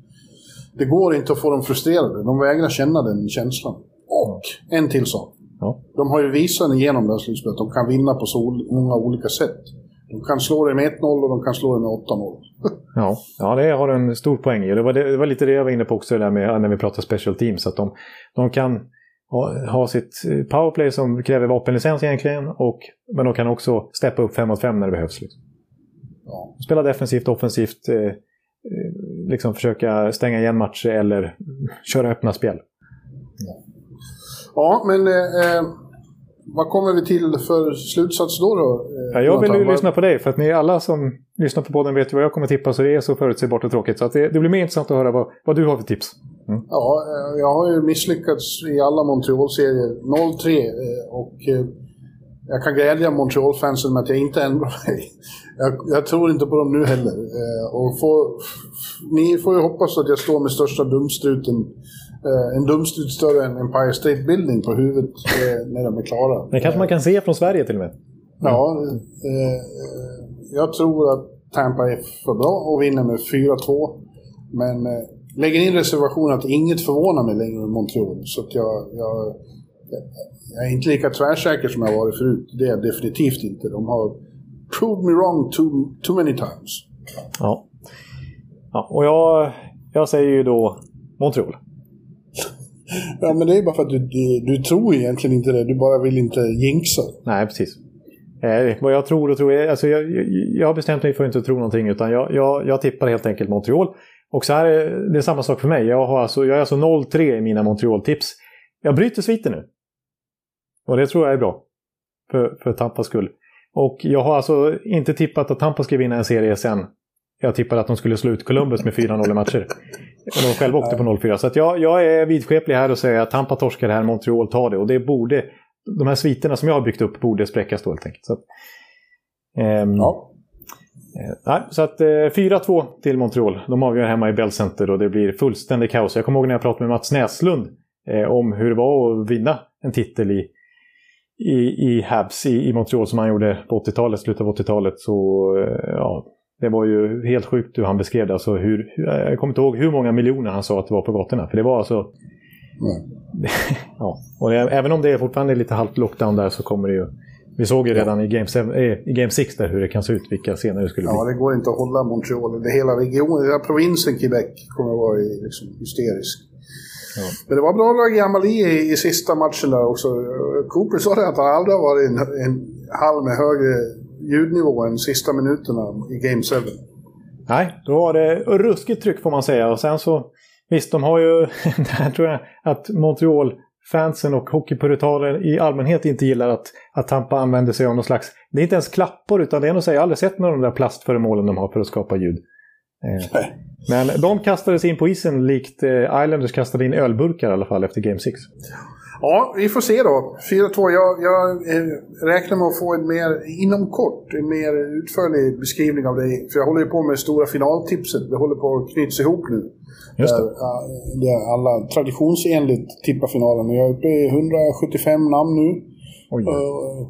det går inte att få dem frustrerade. De vägrar känna den känslan. Och en till sak. Ja. De har ju visat igenom det här slutspelet de kan vinna på så många olika sätt. De kan slå det med 1-0 och de kan slå det med 8-0. ja, ja, det har en stor poäng i. Det var, det, det var lite det jag var inne på också där med, när vi pratar special teams. Att de, de kan ha, ha sitt powerplay som kräver vapenlicens egentligen. Och, men de kan också steppa upp 5 mot 5 när det behövs. Liksom. Ja. Spela defensivt, offensivt. Eh, liksom försöka stänga igen matcher eller köra öppna spel. Ja. Men eh, eh, vad kommer vi till för slutsats då? då eh, ja, jag vill ju lyssna på dig, för att ni alla som lyssnar på podden vet ju vad jag kommer tippa, så det är så förutsägbart och tråkigt. Så det, det, blir mer intressant att höra vad, vad du har för tips. Mm. Ja, eh, jag har ju misslyckats i alla Montreal-serier. 0-3 eh, och jag kan glädja Montreal-fansen med att jag inte ändrar mig. Jag, jag, tror inte på dem nu heller. Och får, ni får ju hoppas att jag står med största dumstruten en dumstrut större än Empire State Building på huvudet eh, när de är klara. Det kanske man kan se från Sverige till och med. Ja, eh, jag tror att Tampa är för bra och vinner med 4-2. Men eh, lägger in reservationen att inget förvånar mig längre än Montreal. Så att jag, jag, jag är inte lika tvärsäker som jag varit förut. Det är jag definitivt inte. De har proved me wrong too, too many times. Ja. ja och jag, jag säger ju då Montreal. Ja, men det är bara för att du, du, du tror egentligen inte det. Du bara vill inte jinxa. Nej, precis. Eh, vad jag tror och tror är, alltså jag, jag har bestämt mig för att inte tro någonting utan jag, jag, jag tippar helt enkelt Montreal. Och så här, det är samma sak för mig. Jag, har alltså, jag är alltså 0-3 i mina Montreal-tips. Jag bryter sviten nu. Och det tror jag är bra. För, för Tampas skull. Och jag har alltså inte tippat att Tampa ska vinna en serie sen jag tippade att de skulle slå ut Columbus med 4-0 i matcher. Och de själva åkte på 0-4. Så jag, jag är vidskeplig här och säger att Tampa torskar det här, Montreal tar det. Och det borde, de här sviterna som jag har byggt upp borde spräckas då helt enkelt. Så ehm, ja. Eh, så att eh, 4-2 till Montreal. De avgör hemma i Bell Center och det blir fullständig kaos. Jag kommer ihåg när jag pratade med Mats Näslund eh, om hur det var att vinna en titel i, i, i Habs i, i Montreal som han gjorde på 80-talet, slutet av 80-talet. Så eh, ja, det var ju helt sjukt hur han beskrev det. Alltså hur, jag kommer inte ihåg hur många miljoner han sa att det var på gatorna. För det var alltså... Mm. ja, och det, även om det är fortfarande lite halvt lockdown där så kommer det ju... Vi såg ju redan i Game, 7, eh, i game 6 där hur det kan se ut, vilka scener det skulle bli. Ja, det går inte att hålla Montreal. Det hela regionen, hela provinsen Quebec kommer att vara liksom hysterisk. Ja. Men det var bra lag i Amalie i, sista matchen där också. Cooper sa det att han aldrig har varit en, en hall med högre ljudnivån sista minuterna i Game 7. Nej, då var det ruskigt tryck får man säga. Och sen så, visst, de har ju, där tror jag att Montreal fansen och hockeypuritaner i allmänhet inte gillar att, att Tampa använder sig av någon slags... Det är inte ens klappor utan det är något, jag har aldrig sett några av de där plastföremålen de har för att skapa ljud. Eh, men de kastade sig in på isen likt eh, Islanders kastade in ölburkar i alla fall efter Game 6. Ja, vi får se då. 4-2. Jag, jag eh, räknar med att få en mer, inom kort, en mer utförlig beskrivning av dig. För jag håller ju på med stora finaltipset. Det håller på att knytas ihop nu. Just det. Där, där alla traditionsenligt tippar finalen. Jag är uppe i 175 namn nu. Oj.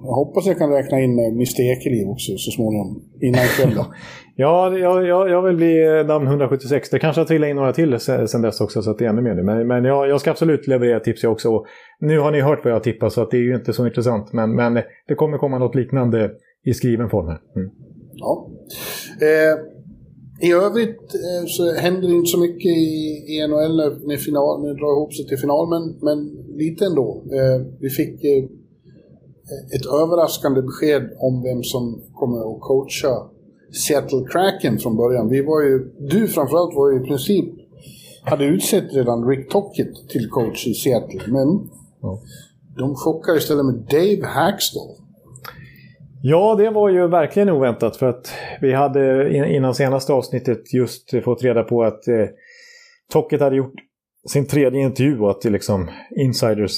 Jag hoppas jag kan räkna in eh, Mr Ekeliv också så småningom. Innan kvällen. Ja, jag, jag, jag vill bli eh, namn 176. Det kanske har trillat in några till sen dess också så att det är ännu mer nu. Men, men jag, jag ska absolut leverera tips jag också. Och nu har ni hört vad jag tippar så att det är ju inte så intressant. Men, men det kommer komma något liknande i skriven form här. Mm. Ja. Eh, I övrigt eh, så händer det inte så mycket i, NHL när, final, när det drar ihop sig till final, men, men lite ändå. Vi fick ett överraskande besked om vem som kommer att coacha Seattle Kraken från början. Vi var ju, du framförallt var ju i princip hade utsett redan Rick Tockett till coach i Seattle, men Ja. de chockar istället med Dave Hackstall. Ja, det var ju verkligen oväntat för att vi hade in- innan senaste avsnittet just fått reda på att eh, Tocket hade gjort sin tredje intervju och att det liksom insiders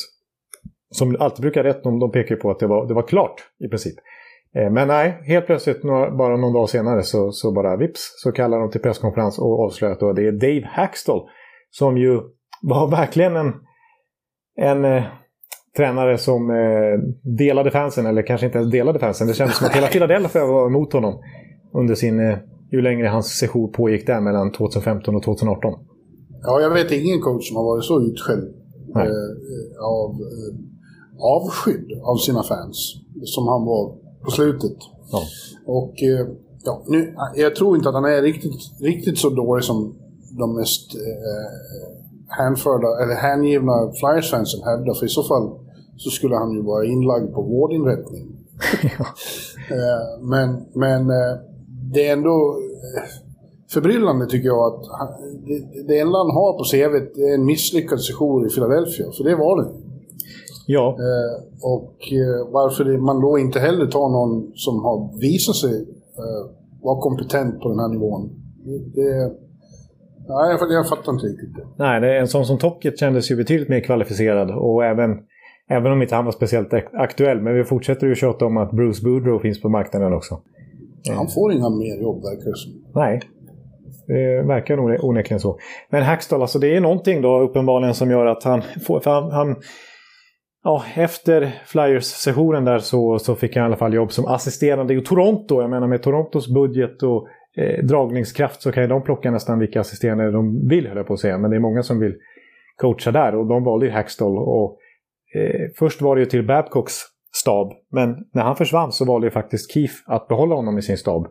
som alltid brukar rätt, de, de pekar ju på att det var, det var klart i princip. Eh, men nej, helt plötsligt bara någon dag senare så, så bara vips så kallar de till presskonferens och avslöjar att det är Dave Hackstall som ju var verkligen en, en eh, tränare som eh, delade fansen, eller kanske inte ens delade fansen. Det kändes som att hela Philadelphia var emot honom under sin, eh, ju längre hans session pågick där mellan 2015 och 2018. Ja, jag vet ingen coach som har varit så utskälld eh, av, avskydd av sina fans som han var på slutet. Ja. Och eh, ja, nu, jag tror inte att han är riktigt, riktigt så dålig som de mest eh, hänförda, eller hängivna Flyers-fansen hävdar. För i så fall så skulle han ju vara inlagd på vårdinrättning. Eh, men men eh, det är ändå eh, förbryllande tycker jag att han, det, det enda han har på CV är en misslyckad session i Philadelphia. För det var det. Ja, Eh, och eh, varför man då inte heller tar någon som har visat sig eh, vara kompetent på den här nivån. Det, nej, jag, jag fattar inte riktigt det. nej, det, en sån som Tocket kändes ju betydligt mer kvalificerad och även, även om inte han var speciellt ak- aktuell. Men vi fortsätter ju tjata om att Bruce Boudreau finns på marknaden också. Han får inga mer jobb verkar det som. Nej, det verkar one- onekligen så. Men Hackstall, alltså det är någonting då uppenbarligen som gör att han får... För han, han, ja, efter Flyers-sessionen där så, så fick han i alla fall jobb som assisterande i Toronto. Jag menar med Torontos budget och eh, dragningskraft så kan ju de plocka nästan vilka assisterande de vill, höll jag på att säga. Men det är många som vill coacha där och de valde ju Hackstall. Och, eh, först var det ju till Babcocks stab, men när han försvann så valde ju faktiskt Keefe att behålla honom i sin stab.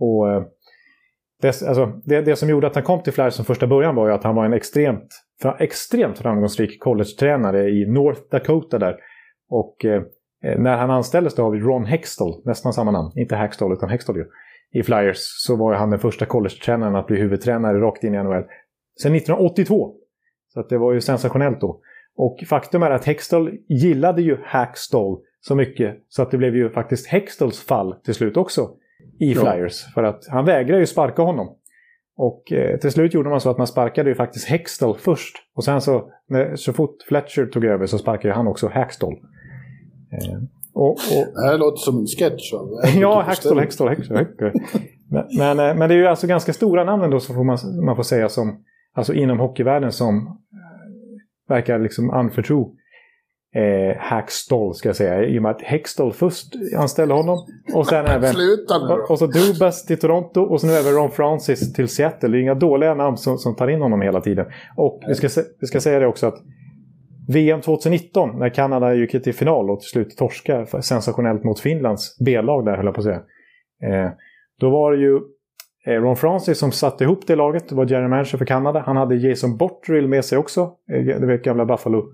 Och eh, det, alltså, det, det som gjorde att han kom till Flyers som första början var ju att han var en extremt, extremt framgångsrik college-tränare i North Dakota där. Och eh, när han anställdes då av Ron Hextall, nästan samma namn, inte Hackstall utan Hextall ju, i Flyers så var han den första college-tränaren att bli huvudtränare rakt in i NHL. Sen 1982. Så att det var ju sensationellt då. Och faktum är att Hextall gillade ju Hackstall så mycket så att det blev ju faktiskt Hextalls fall till slut också i Ja. Flyers. För att han vägrade ju sparka honom. Och eh, till slut gjorde man så att man sparkade ju faktiskt Hextall först. Och sen så, när, så fort Fletcher tog över så sparkade han också Hackstall. Eh, och, och, Det här låter som en sketch. ja, Hackstall, Hackstall, Hackstall. Hackstall. Men, men, eh, men det är ju alltså ganska stora namn ändå som får man, man får säga som, alltså inom hockeyvärlden som eh, verkar liksom anförtro eh, Hackstall ska jag säga. I och med att Hextall först anställde honom och sen även och, och så Dubas till Toronto och så nu även Ron Francis till Seattle. Det är inga dåliga namn som, som tar in honom hela tiden. Och vi ska, vi ska säga det också att VM 2019 när Kanada gick till final och till slut torskade för- sensationellt mot Finlands B-lag där höll jag på att säga. Eh, då var det ju eh, Ron Francis som satte ihop det laget. Det var general manager för Kanada. Han hade Jason Bottrill med sig också. Eh, du vet gamla Buffalo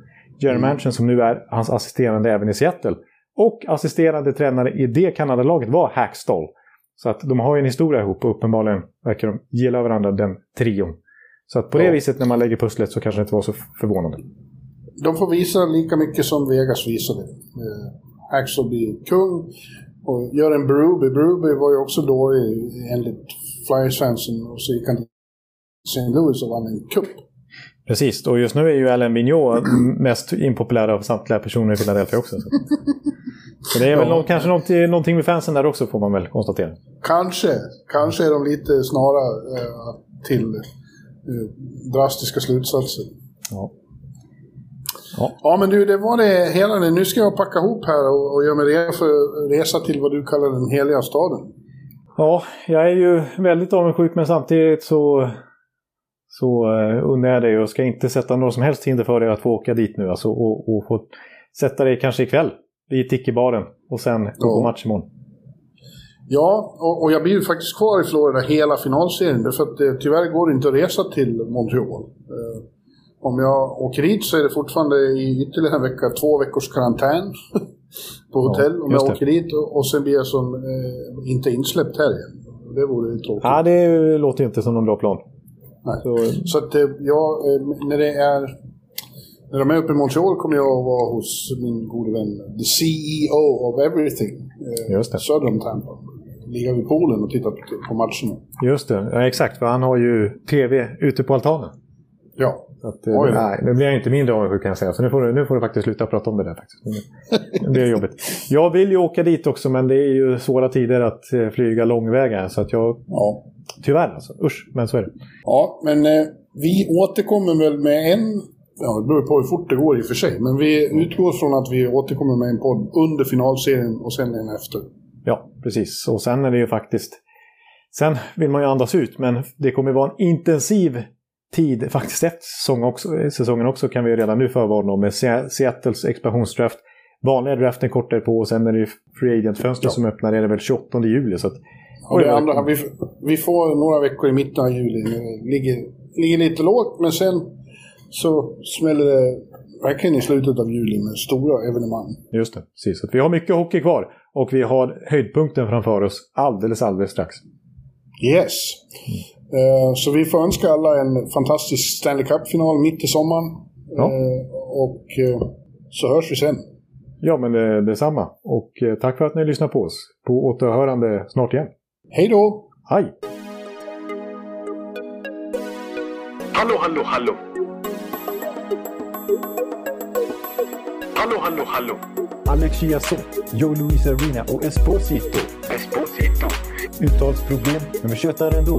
general Mm. manager som nu är hans assisterande även i Seattle. Och assisterande tränare i det Kanadalaget var Hackstall. Så att de har ju en historia ihop och uppenbarligen verkar de gilla varandra, den trion. Så att på det Ja. viset när man lägger pusslet så kanske det inte var så förvånande. De får visa lika mycket som Vegas visade. Eh, Axel blir kung och gör en Berube. Berube var ju också dålig enligt Flyers-fansen och så gick han till St. Louis och vann en cup. Precis, och just nu är ju Alain Vigneault mest impopulär av samtliga personer i Philadelphia också. Så, så det är väl Ja. nå- kanske någonting, någonting med fansen där också får man väl konstatera. Kanske, kanske är de lite snara eh, till eh, drastiska slutsatser. Ja. Ja. Ja men du, det var det hela. Nu ska jag packa ihop här och, och göra mig redo för resa till vad du kallar den heliga staden. Ja, jag är ju väldigt avundsjuk men samtidigt så, så uh, undrar jag dig och ska inte sätta några som helst hinder för dig att få åka dit nu alltså, och, och få sätta dig kanske ikväll vid Tiki-baren och sen gå Ja. på match imorgon. Ja, och, och jag blir ju faktiskt kvar i Florida hela finalserien därför att det tyvärr går det inte att resa till Montreal. Eh, om jag åker hit så är det fortfarande i ytterligare en vecka två veckors karantän på hotell om just jag det. åker dit och, och sen blir jag som eh, inte insläppt här igen. Det vore ju tråkigt. Ja, det låter inte som någon bra plan. Nej. Så, Så att eh, jag, eh, när det är... När de är uppe i Montreal kommer jag att vara hos min gode vän, the CEO of everything, eh, Just det. söder om Tampa. Ligga vid poolen och titta på, på matcherna. just det, ja, exakt. För han har ju tv ute på altanen. Ja. Att, Oj nej, nu blir jag inte mindre avundsjuk kan jag säga. Så nu får, du, nu får du faktiskt sluta prata om det där. faktiskt. Det är jobbigt. Jag vill ju åka dit också men det är ju svåra tider att eh, flyga långväga. Så att jag, Ja. tyvärr alltså. Usch, men så är det. Ja, men eh, vi återkommer väl med en... Ja, det beror på hur fort det går i och för sig. Men vi utgår från att vi återkommer med en podd under finalserien och sen en efter. Ja, precis. Och sen är det ju faktiskt... Sen vill man ju andas ut, men det kommer vara en intensiv tid faktiskt efter säsong också, säsongen också kan vi redan nu förvarna om med Se- Seattles expansionsdraft. Vanliga draften kortare på och sen är det ju Free Agent-fönster Ja. som öppnar är det väl 28 juli. Så att, Och det andra, vi, vi får några veckor i mitten av juli. Det ligger, ligger lite lågt, men sen så smäller det verkligen i slutet av juli med stora evenemang. just det, precis. Att vi har mycket hockey kvar och vi har höjdpunkten framför oss alldeles, alldeles strax. Yes. Eh, så vi får önska alla en fantastisk Stanley Cup-final mitt i sommaren. Ja. Eh, och eh, så hörs vi sen. Ja, men det, detsamma. Och tack för att ni lyssnar på oss. På återhörande snart igen. Hej då! Hej! Hallå, hallå, hallå. Hallå, hallå, hallå. Alex Chiazot, Joe Luis Arena och Esposito. Esposito. Uttalsproblem, men vi tjötar ändå.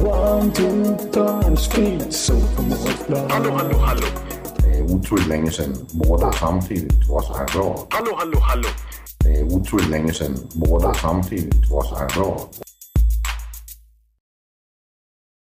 One, two, time, speed, so Hallå, hallå, hallå. Det er utroligt længe siden mor, der samtidig trods har råd. Hallå, hallå, hallå. Det er utroligt længe siden mor, der samtidig trods har råd.